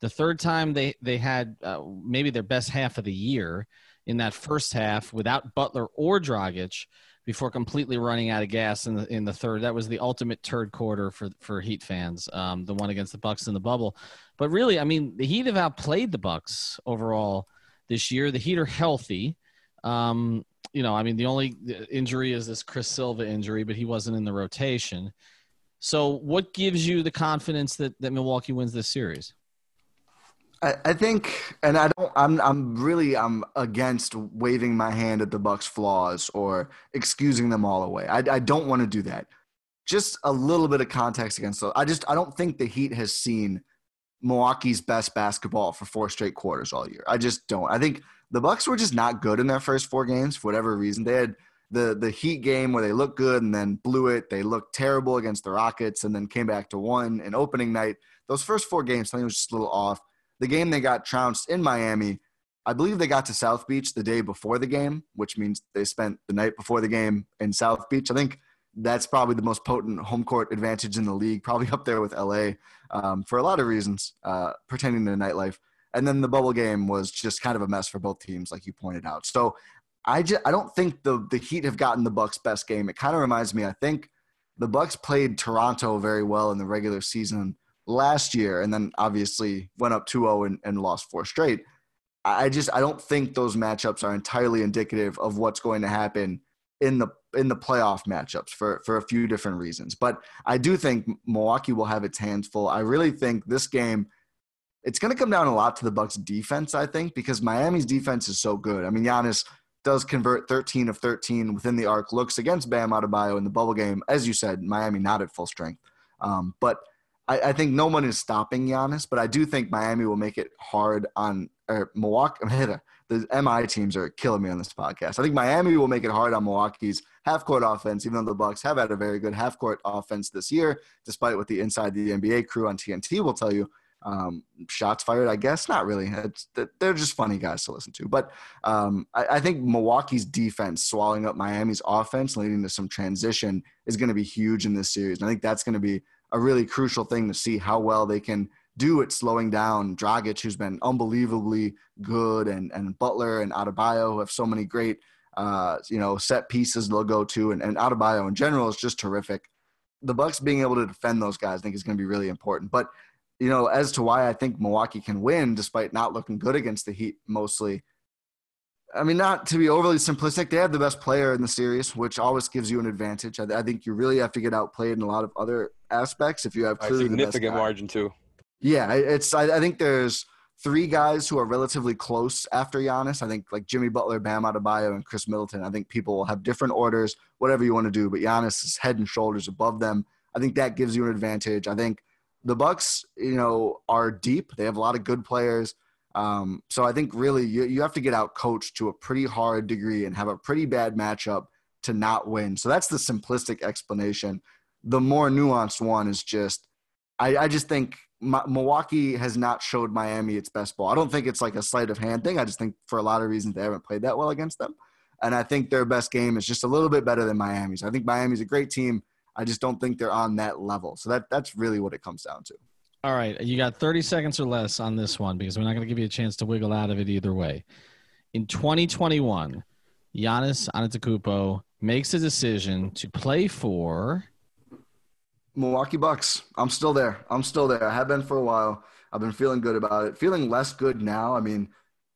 The third time they they had uh, maybe their best half of the year in that first half without Butler or Dragic before completely running out of gas in the in the third. That was the ultimate third quarter for for Heat fans. Um, the one against the Bucks in the bubble. But really, I mean, the Heat have outplayed the Bucks overall this year. The Heat are healthy. Um, you know, I mean, the only injury is this Chris Silva injury, but he wasn't in the rotation. So, what gives you the confidence that that Milwaukee wins this series? I, I think, and I don't. I'm. I'm really. I'm against waving my hand at the Bucks' flaws or excusing them all away. I, I don't want to do that. Just a little bit of context against those. I just. I don't think the Heat has seen Milwaukee's best basketball for four straight quarters all year. I just don't. I think the Bucks were just not good in their first four games for whatever reason. They had the the Heat game where they looked good and then blew it. They looked terrible against the Rockets and then came back to one in opening night. Those first four games, something was just a little off. The game they got trounced in Miami, I believe they got to South Beach the day before the game, which means they spent the night before the game in South Beach. I think that's probably the most potent home court advantage in the league, probably up there with LA um, for a lot of reasons uh, pertaining to nightlife. And then the bubble game was just kind of a mess for both teams, like you pointed out. So I just I don't think the the Heat have gotten the Bucks' best game. It kind of reminds me. I think the Bucks played Toronto very well in the regular season last year, and then obviously went up 2-0 and, and lost four straight. I just I don't think those matchups are entirely indicative of what's going to happen in the in the playoff matchups for for a few different reasons. But I do think Milwaukee will have its hands full. I really think this game it's going to come down a lot to the Bucks defense, I think, because Miami's defense is so good. I mean, Giannis does convert 13 of 13 within the arc looks against Bam Adebayo in the bubble game. As you said, Miami not at full strength. Um, but I, I, think no one is stopping Giannis, but I do think Miami will make it hard on or Milwaukee. the MI teams are killing me on this podcast. I think Miami will make it hard on Milwaukee's half court offense, even though the Bucks have had a very good half court offense this year, despite what the inside the NBA crew on TNT will tell you. Um, shots fired, I guess not really. It's, they're just funny guys to listen to. But um, I, I, think Milwaukee's defense swallowing up Miami's offense, leading to some transition, is going to be huge in this series. And I think that's going to be a really crucial thing to see how well they can do at slowing down Dragic, who's been unbelievably good, and and Butler and Adebayo, who have so many great uh, you know set pieces they'll go to, and, and Adebayo in general is just terrific. The Bucks being able to defend those guys, I think, is going to be really important. But you know, as to why I think Milwaukee can win despite not looking good against the Heat mostly. I mean, not to be overly simplistic, they have the best player in the series, which always gives you an advantage. I, I think you really have to get outplayed in a lot of other aspects if you have clearly a significant margin too. Yeah, it's. I, I, think there's three guys who are relatively close after Giannis. I think like Jimmy Butler, Bam Adebayo, and Khris Middleton. I think people will have different orders, whatever you want to do, but Giannis is head and shoulders above them. I think that gives you an advantage. I think the Bucks, you know, are deep. They have a lot of good players. Um, so I think really you, you have to get out coached to a pretty hard degree and have a pretty bad matchup to not win. So that's the simplistic explanation. The more nuanced one is just I, I just think Milwaukee has not showed Miami its best ball. I don't think it's like a sleight of hand thing. I just think for a lot of reasons they haven't played that well against them. And I think their best game is just a little bit better than Miami's. I think Miami's a great team. I just don't think they're on that level. So that that's really what it comes down to. All right, you got 30 seconds or less on this one because we're not going to give you a chance to wiggle out of it either way. In 2021, Giannis Antetokounmpo makes a decision to play for Milwaukee Bucks. I'm still there. I'm still there. I have been for a while. I've been feeling good about it. Feeling less good now. I mean,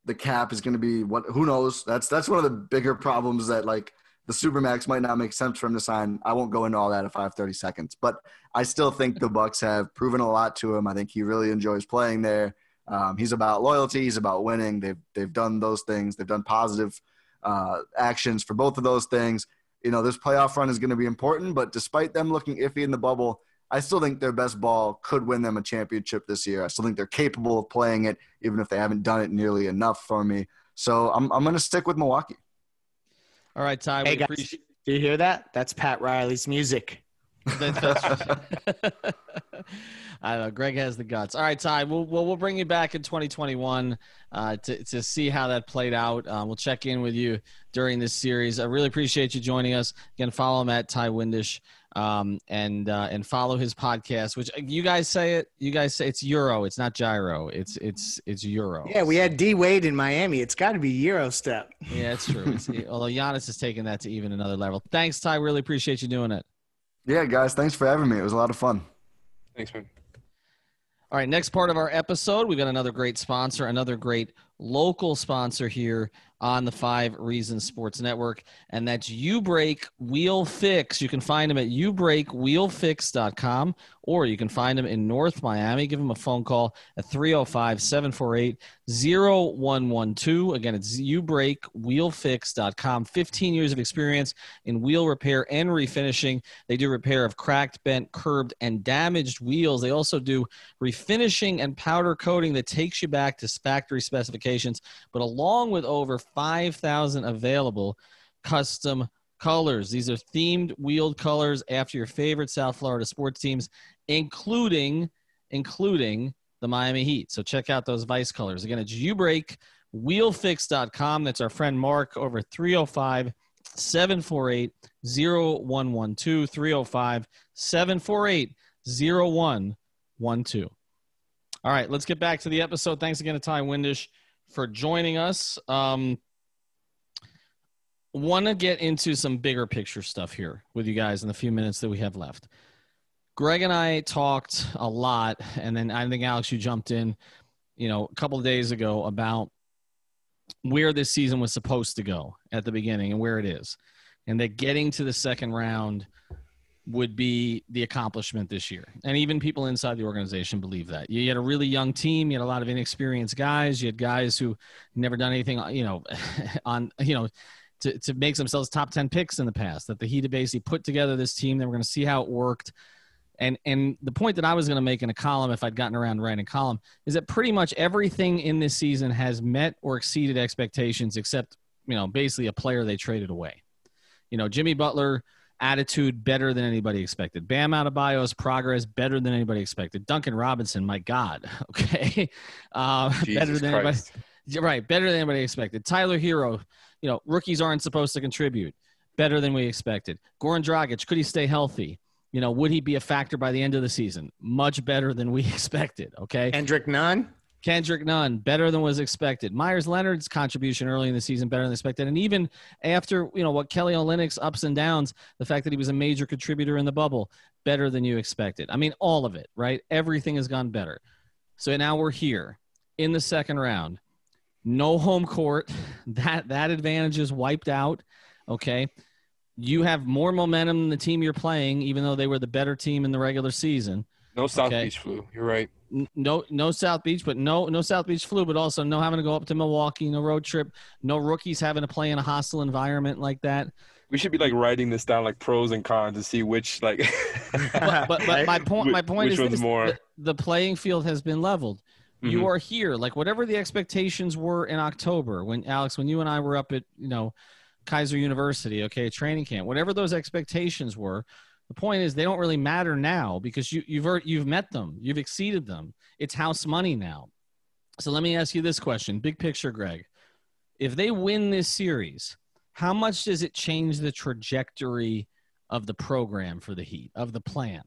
the cap is going to be what? Who knows? That's that's one of the bigger problems that like the supermax might not make sense for him to sign. I won't go into all that I have 30 seconds, but I still think the Bucks have proven a lot to him. I think he really enjoys playing there. Um, he's about loyalty. He's about winning. They've they've done those things. They've done positive uh, actions for both of those things you know, this playoff run is going to be important. But despite them looking iffy in the bubble, I still think their best ball could win them a championship this year. I still think they're capable of playing it, even if they haven't done it nearly enough for me. So I'm, I'm going to stick with Milwaukee. All right, Ti. Hey, guys, appreciate- do you hear that? That's Pat Riley's music. I know. Greg has the guts. All right, Ti. We'll we'll, we'll bring you back in 2021 uh, to to see how that played out. Uh, we'll check in with you during this series. I really appreciate you joining us. Again, follow him at Ti Windisch. Um, and uh, and follow his podcast, which uh, you guys say it. You guys say it's Euro. It's not gyro. It's it's it's Euro. Yeah, we had D Wade in Miami. It's got to be Euro step. Yeah, it's true. It's, although Giannis has taken that to even another level. Thanks, Ti. Really appreciate you doing it. Yeah, guys. Thanks for having me. It was a lot of fun. Thanks, man. All right, next part of our episode, we got another great sponsor, another great local sponsor here on the Five Reasons Sports Network. And that's You Break Wheel Fix. You can find them at ubreakwheelfix.com or you can find them in North Miami. Give them a phone call at 305 748 0112. Again, it's ubreakwheelfix.com. 15 years of experience in wheel repair and refinishing. They do repair of cracked, bent, curbed, and damaged wheels. They also do refinishing and powder coating that takes you back to factory specifications, but along with over 5,000 available custom colors. These are themed wheeled colors after your favorite South Florida sports teams, including including the Miami Heat. So check out those Vice colors. Again, it's ubreakwheelfix.com. That's our friend Mark over 305 748 0112 305 748 0112. All right, let's get back to the episode. Thanks again to Ti Windisch for joining us. Um, Want to get into some bigger picture stuff here with you guys in the few minutes that we have left. Greg and I talked a lot, and then I think Alex, you jumped in, you know, a couple of days ago about where this season was supposed to go at the beginning and where it is, and that getting to the second round would be the accomplishment this year. And even people inside the organization believe that. You had a really young team, you had a lot of inexperienced guys, you had guys who never done anything, you know, on, you know, to, to make themselves top 10 picks in the past, that the Heat had basically put together this team. They were going to see how it worked. And, and the point that I was going to make in a column, if I'd gotten around writing a column, is that pretty much everything in this season has met or exceeded expectations, except, you know, basically a player they traded away. You know, Jimmy Butler – attitude better than anybody expected. Bam Adebayo's progress better than anybody expected. Duncan Robinson, my God, okay, uh, better than Christ. anybody. Right, better than anybody expected. Tyler Herro, you know, rookies aren't supposed to contribute. Better than we expected. Goran Dragic, could he stay healthy? You know, would he be a factor by the end of the season? Much better than we expected. Okay. Kendrick Nunn. Kendrick Nunn, better than was expected. Meyers Leonard's contribution early in the season, better than expected. And even after, you know, what Kelly Olynyk's ups and downs, the fact that he was a major contributor in the bubble, better than you expected. I mean, all of it, right? Everything has gone better. So now we're here in the second round. No home court. That that advantage is wiped out. Okay. You have more momentum than the team you're playing, even though they were the better team in the regular season. No South okay. Beach flu. You're right no no South Beach, but no no South Beach flu, but also no having to go up to Milwaukee, no road trip, no rookies having to play in a hostile environment like that. We should be like writing this down like pros and cons to see which like. but, but, but, my point my point which is this, more... the, the, playing field has been leveled. Mm-hmm. You are here, like whatever the expectations were in October when Alex, when you and I were up at you know Keiser University, okay, training camp, whatever those expectations were the point is they don't really matter now because you, you've you've met them, you've exceeded them. It's house money now. So let me ask you this question, big picture, Greg. If they win this series, how much does it change the trajectory of the program for the Heat of the plan?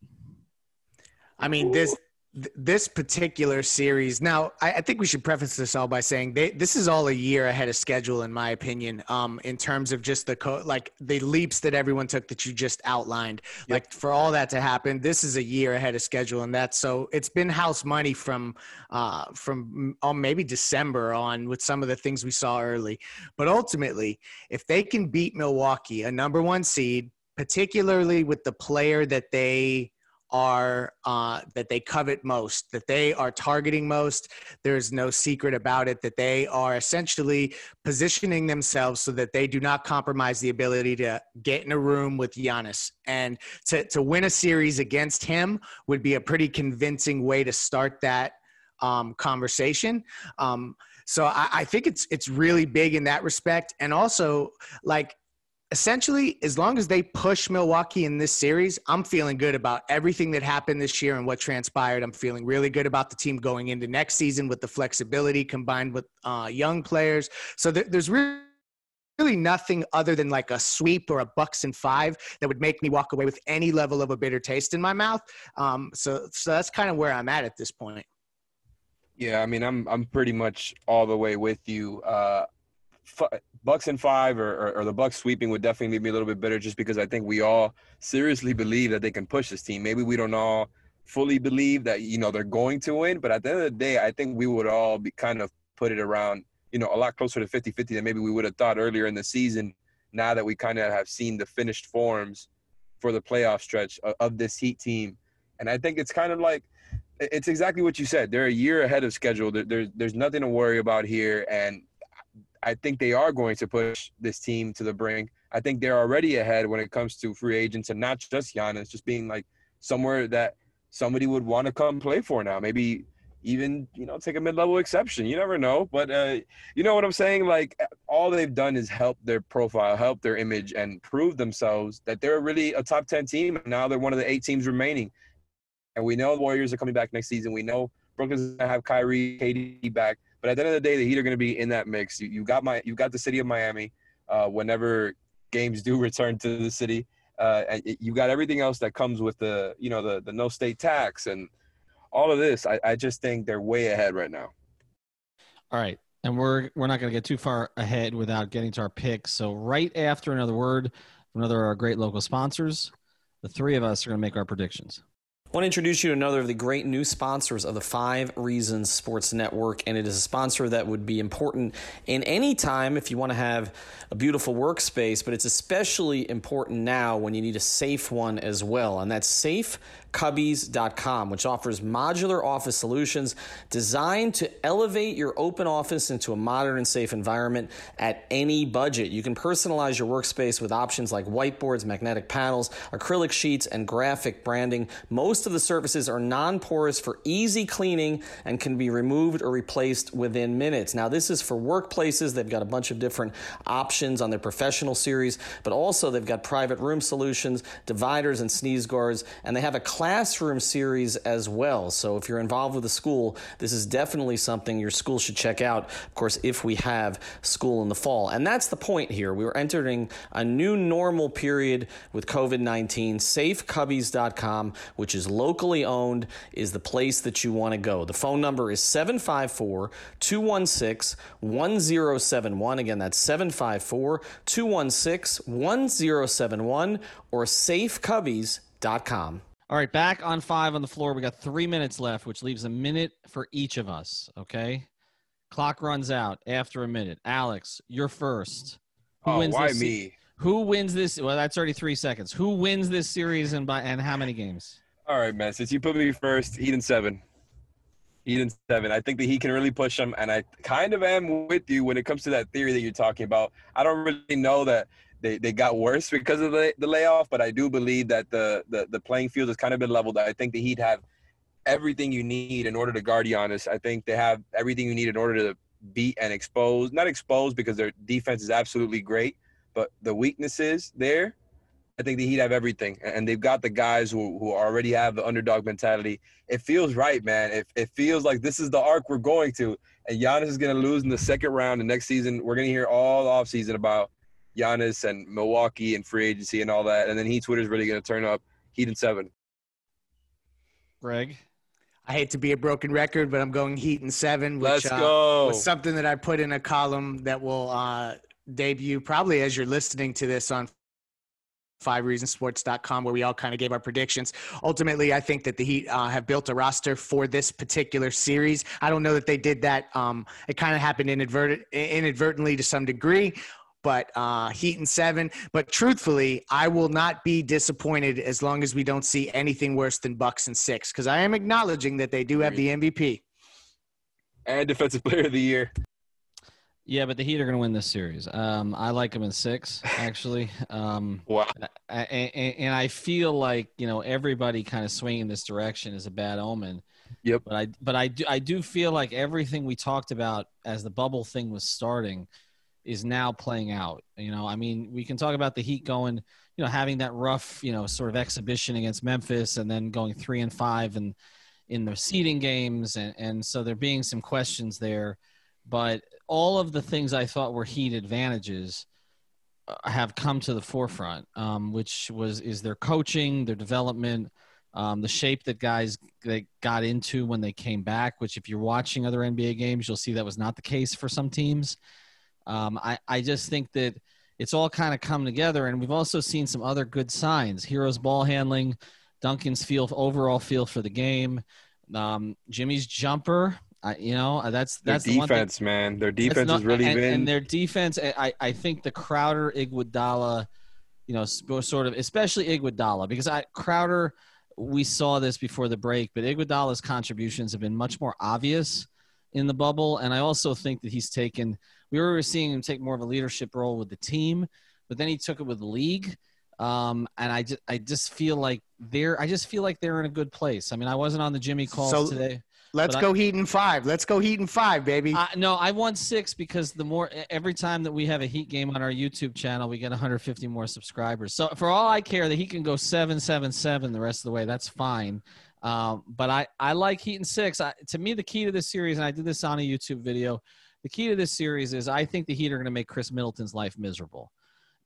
I mean, this this particular series now I, I, think we should preface this all by saying they, this is all a year ahead of schedule in my opinion um, in terms of just the co- like the leaps that everyone took that you just outlined yep. like for all that to happen this is a year ahead of schedule and that's so it's been house money from uh, from oh, maybe december on with some of the things we saw early but ultimately if they can beat milwaukee a number one seed particularly with the player that they are uh, that they covet most, that they are targeting most. There's no secret about it that they are essentially positioning themselves so that they do not compromise the ability to get in a room with Giannis. And to, to win a series against him would be a pretty convincing way to start that um, conversation. Um, so I, I think it's it's really big in that respect, and also like essentially, as long as they push Milwaukee in this series, I'm feeling good about everything that happened this year and what transpired. I'm feeling really good about the team going into next season with the flexibility combined with uh, young players. So th- there's really really nothing other than like a sweep or a bucks and five that would make me walk away with any level of a bitter taste in my mouth. Um, so, so that's kind of where I'm at at this point. Yeah, I mean, I'm I'm pretty much all the way with you. Uh, Bucks and five or, or, or, the Bucks sweeping would definitely leave me a little bit better just because I think we all seriously believe that they can push this team. Maybe we don't all fully believe that you know they're going to win, but at the end of the day, I think we would all be kind of put it around you know, a lot closer to 50-50 than maybe we would have thought earlier in the season. Now that we kind of have seen the finished forms for the playoff stretch of, of this Heat team, and I think it's kind of like it's exactly what you said. They're a year ahead of schedule. There, there's there's nothing to worry about here, and I think they are going to push this team to the brink. I think they're already ahead when it comes to free agents, and not just Giannis, just being like somewhere that somebody would want to come play for now. Maybe even you know take a mid-level exception. You never know, but uh, you know what I'm saying. Like all they've done is help their profile, help their image, and prove themselves that they're really a top ten team. And now they're one of the eight teams remaining. And we know the Warriors are coming back next season. We know Brooklyn's gonna have Kyrie, KD back. But at the end of the day, the Heat are gonna be in that mix. You, you got my, you got the city of Miami. Uh, whenever games do return to the city, uh, it, you got everything else that comes with the, you know, the the no state tax and all of this. I, I just think they're way ahead right now. All right. And we're we're not going to get too far ahead without getting to our picks. So right after another word from another of our great local sponsors, the three of us are going to make our predictions. I want to introduce you to another of the great new sponsors of the Five Reasons Sports Network, and it is a sponsor that would be important in any time if you want to have a beautiful workspace, but it's especially important now when you need a safe one as well, and that's Safe Cubbies.com, which offers modular office solutions designed to elevate your open office into a modern and safe environment at any budget. You can personalize your workspace with options like whiteboards, magnetic panels, acrylic sheets, and graphic branding. Most of the surfaces are non porous for easy cleaning and can be removed or replaced within minutes. Now, this is for workplaces. They've got a bunch of different options on their professional series, but also they've got private room solutions, dividers, and sneeze guards, and they have a classroom series as well. So if you're involved with a school, this is definitely something your school should check out. Of course, if we have school in the fall. And that's the point here. We are entering a new normal period with COVID 19. SafeCubbies.com, which is locally owned, is the place that you want to go. The phone number is 754 216 1071. Again, that's 754 216 1071 or safecubbies.com. All right, back on five on the floor. We got three minutes left, which leaves a minute for each of us. Okay. Clock runs out after a minute. Alex, you're first. Who oh, why this, me? Who wins this? Well, that's already three seconds. Who wins this series and by and how many games? All right, man. Since you put me first, Heat and seven. Heat and seven. I think that he can really push them, and I kind of am with you when it comes to that theory that you're talking about. I don't really know that they, they got worse because of the, the layoff, but I do believe that the, the, the playing field has kind of been leveled. I think the Heat have everything you need in order to guard Giannis. I think they have everything you need in order to beat and expose, not expose because their defense is absolutely great, but the weaknesses there, I think the Heat have everything. And they've got the guys who, who already have the underdog mentality. It feels right, man. It, it feels like this is the arc we're going to. And Giannis is going to lose in the second round. And next season, we're going to hear all offseason about Giannis and Milwaukee and free agency and all that. And then Heat Twitter's really going to turn up Heat and seven. Greg? I hate to be a broken record, but I'm going Heat and seven, which Let's go. Uh, was something that I put in a column that will uh, debut probably as you're listening to this on fivereasonssports.com where we all kind of gave our predictions. Ultimately, I think that the Heat uh, have built a roster for this particular series. I don't know that they did that. Um, it kind of happened inadvertent, inadvertently to some degree but uh, Heat and seven. But truthfully, I will not be disappointed as long as we don't see anything worse than Bucks and six, because I am acknowledging that they do have the MVP and Defensive Player of the Year. Yeah, but the Heat are going to win this series. Um, I like them in six, actually. Um, wow. And, and I feel like you know everybody kind of swinging this direction is a bad omen. Yep. But I but I do I do feel like everything we talked about as the bubble thing was starting is now playing out. You know, I mean, we can talk about the Heat going, you know, having that rough, you know, sort of exhibition against Memphis and then going three and five and in the seeding games. And, and so there being some questions there. But all of the things I thought were Heat advantages uh, have come to the forefront, um, which was is their coaching, their development, um, the shape that guys they got into when they came back. Which, if you're watching other NBA games, you'll see that was not the case for some teams. Um, I, I just think that it's all kind of come together, and we've also seen some other good signs. Herro's ball handling, Duncan's feel overall feel for the game, um, Jimmy's jumper. I, you know, uh, that's Their that's the one thing- defense, man. Their defense not- has really and, been. and their defense. I I think the Crowder Iguodala, you know, sort of, especially Iguodala, because I Crowder. We saw this before the break, but Iguodala's contributions have been much more obvious in the bubble, and I also think that he's taken. We were seeing him take more of a leadership role with the team, but then he took it with the league. Um, and I just, I just feel like they're, I just feel like they're in a good place. I mean, I wasn't on the Jimmy calls So- today. Let's But I- go Heat in five. Let's go Heat in five, baby. Uh, no, I want six because the more every time that we have a Heat game on our YouTube channel, we get 150 more subscribers. So for all I care, that he can go seven, seven, seven the rest of the way. That's fine. Um, but I I like Heat and six. I, to me, the key to this series, and I did this on a YouTube video. The key to this series is I think the Heat are going to make Khris Middleton's life miserable,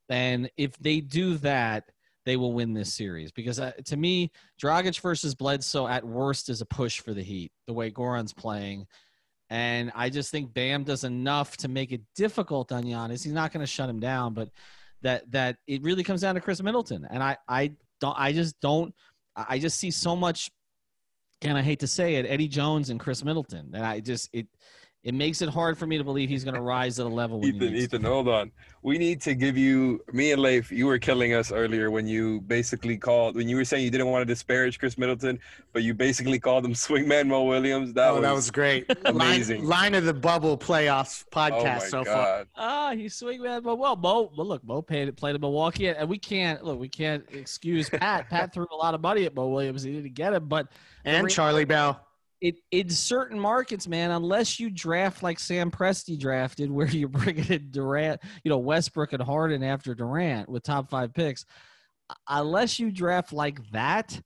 and if they do that, they will win this series because uh, to me, Dragic versus Bledsoe at worst is a push for the Heat. The way Goran's playing. And I just think Bam does enough to make it difficult on Giannis. He's not going to shut him down, but that that it really comes down to Khris Middleton. And I I don't I just don't I just see so much and I hate to say it, Eddie Jones and Khris Middleton. And I just it it makes it hard for me to believe he's going to rise to the level. When he Ethan, to. Ethan, hold on. We need to give you me and Leif. You were killing us earlier when you basically called when you were saying you didn't want to disparage Khris Middleton, but you basically called him swingman Mo Williams. That oh, was that was great. amazing. Line, line of the bubble playoffs oh podcast my so far. god. Ah, he's Swingman Mo. well, Mo. Well, look, Mo played played at Milwaukee, and we can't look. We can't excuse Pat. Pat threw a lot of money at Mo Williams. He didn't get him, but And re- Charlie Bell. It in certain markets, man, unless you draft like Sam Presti drafted, where you're bringing in Durant, you know Westbrook and Harden after Durant with top five picks, unless you draft like that,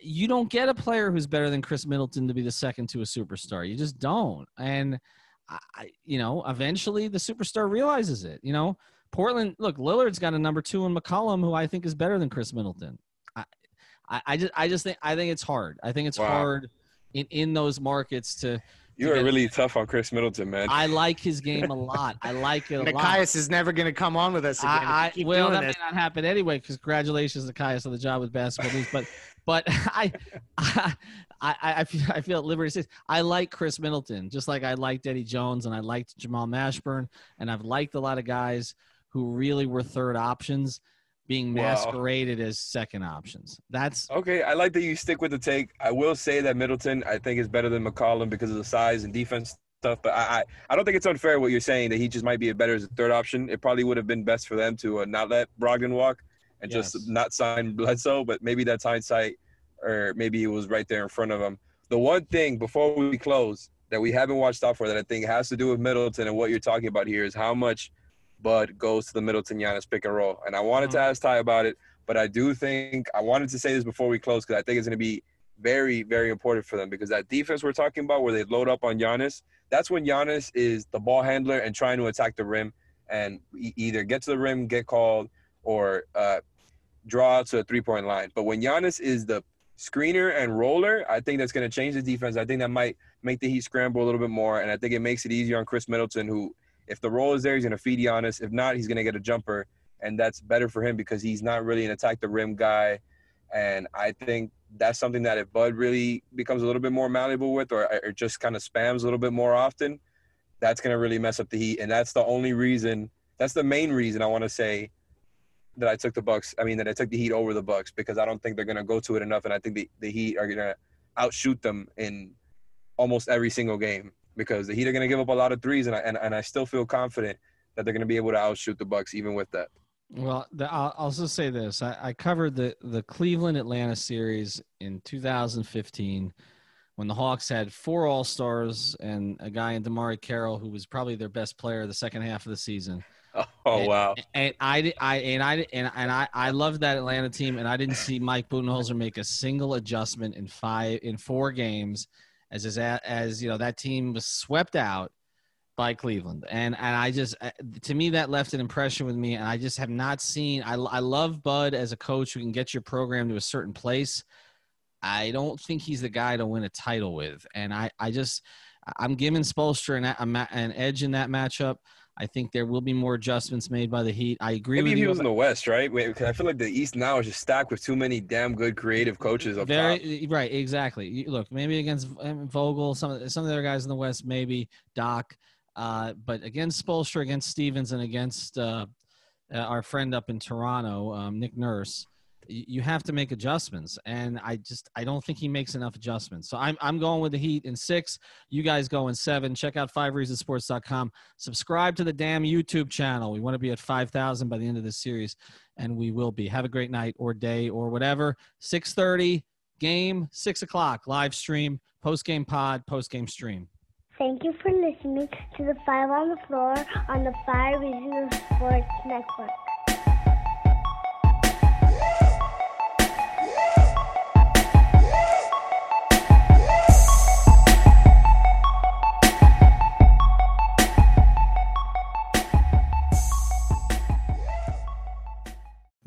you don't get a player who's better than Khris Middleton to be the second to a superstar. You just don't, and I, you know, eventually the superstar realizes it. You know, Portland. Look, Lillard's got a number two in McCollum, who I think is better than Khris Middleton. I, I, I just, I just think, I think it's hard. I think it's Wow. hard in in those markets to. You to are get- really tough on Khris Middleton, man. I like his game a lot. I like it a lot. Nekias is never going to come on with us again. I, I keep well, doing that this. may not happen anyway. Because congratulations, Nekias, on the job with basketball news. But, but I, I, I, I feel, I feel at liberty to say I like Khris Middleton, just like I liked Eddie Jones and I liked Jamal Mashburn, and I've liked a lot of guys who really were third options being Wow. masqueraded as second options. That's Okay, I like that you stick with the take. I will say that Middleton, I think, is better than McCollum because of the size and defense stuff. But I, I, I don't think it's unfair what you're saying that he just might be a better as a third option. It probably would have been best for them to uh, not let Brogdon walk and Yes. just not sign Bledsoe. But maybe that's hindsight, or maybe it was right there in front of him. The one thing before we close that we haven't watched out for that I think has to do with Middleton and what you're talking about here is how much Bud goes to the Middleton Giannis pick and roll. And I wanted to ask Ti about it, but I do think I wanted to say this before we close because I think it's going to be very, very important for them because that defense we're talking about where they load up on Giannis, that's when Giannis is the ball handler and trying to attack the rim and either get to the rim, get called, or uh, draw to a three point line. But when Giannis is the screener and roller, I think that's going to change the defense. I think that might make the Heat scramble a little bit more, and I think it makes it easier on Khris Middleton, who, if the roll is there, he's going to feed Giannis. If not, he's going to get a jumper, and that's better for him because he's not really an attack the rim guy. And I think that's something that if Bud really becomes a little bit more malleable with, or, or just kind of spams a little bit more often, that's going to really mess up the Heat. And that's the only reason. That's the main reason I want to say that I took the Bucks. I mean, that I took the Heat over the Bucks because I don't think they're going to go to it enough, and I think the, the Heat are going to outshoot them in almost every single game because the Heat are going to give up a lot of threes, and I and, and I still feel confident that they're going to be able to outshoot the Bucks even with that. Well, the, I'll, just say this: I, I covered the the Cleveland Atlanta series in 2015 when the Hawks had four All Stars and a guy in DeMarre Carroll who was probably their best player the second half of the season. Oh And- wow! And I, I and I and, and I, I loved that Atlanta team, and I didn't see Mike Budenholzer make a single adjustment in five in four games, as as as you know that team was swept out by Cleveland, and and I just uh, to me that left an impression with me, and I just have not seen. I I love Bud as a coach who can get your program to a certain place. I don't think he's the guy to win a title with, and I I just I'm giving Spoelstra an, an edge in that matchup. I think there will be more adjustments made by the Heat. I agree Maybe with you. he was in the West, right? Wait, because I feel like the East now is just stacked with too many damn good creative coaches up top. Right, exactly. You- Look, maybe against um, Vogel, some of the, some of the other guys in the West, maybe Doc, uh, but against Spoelstra, against Stevens, and against uh, uh, our friend up in Toronto, um, Nick Nurse, you have to make adjustments, and I just I don't think he makes enough adjustments. So I'm I'm going with the Heat in six. You guys go in seven. Check out fivereasonssports.com. Subscribe to the damn YouTube channel. We want to be at five thousand by the end of this series, and we will be. Have a great night or day or whatever. Six thirty game, six o'clock live stream, post game pod, post game stream. Thank you for listening to the Five on the Floor on the Five Reasons Sports Network.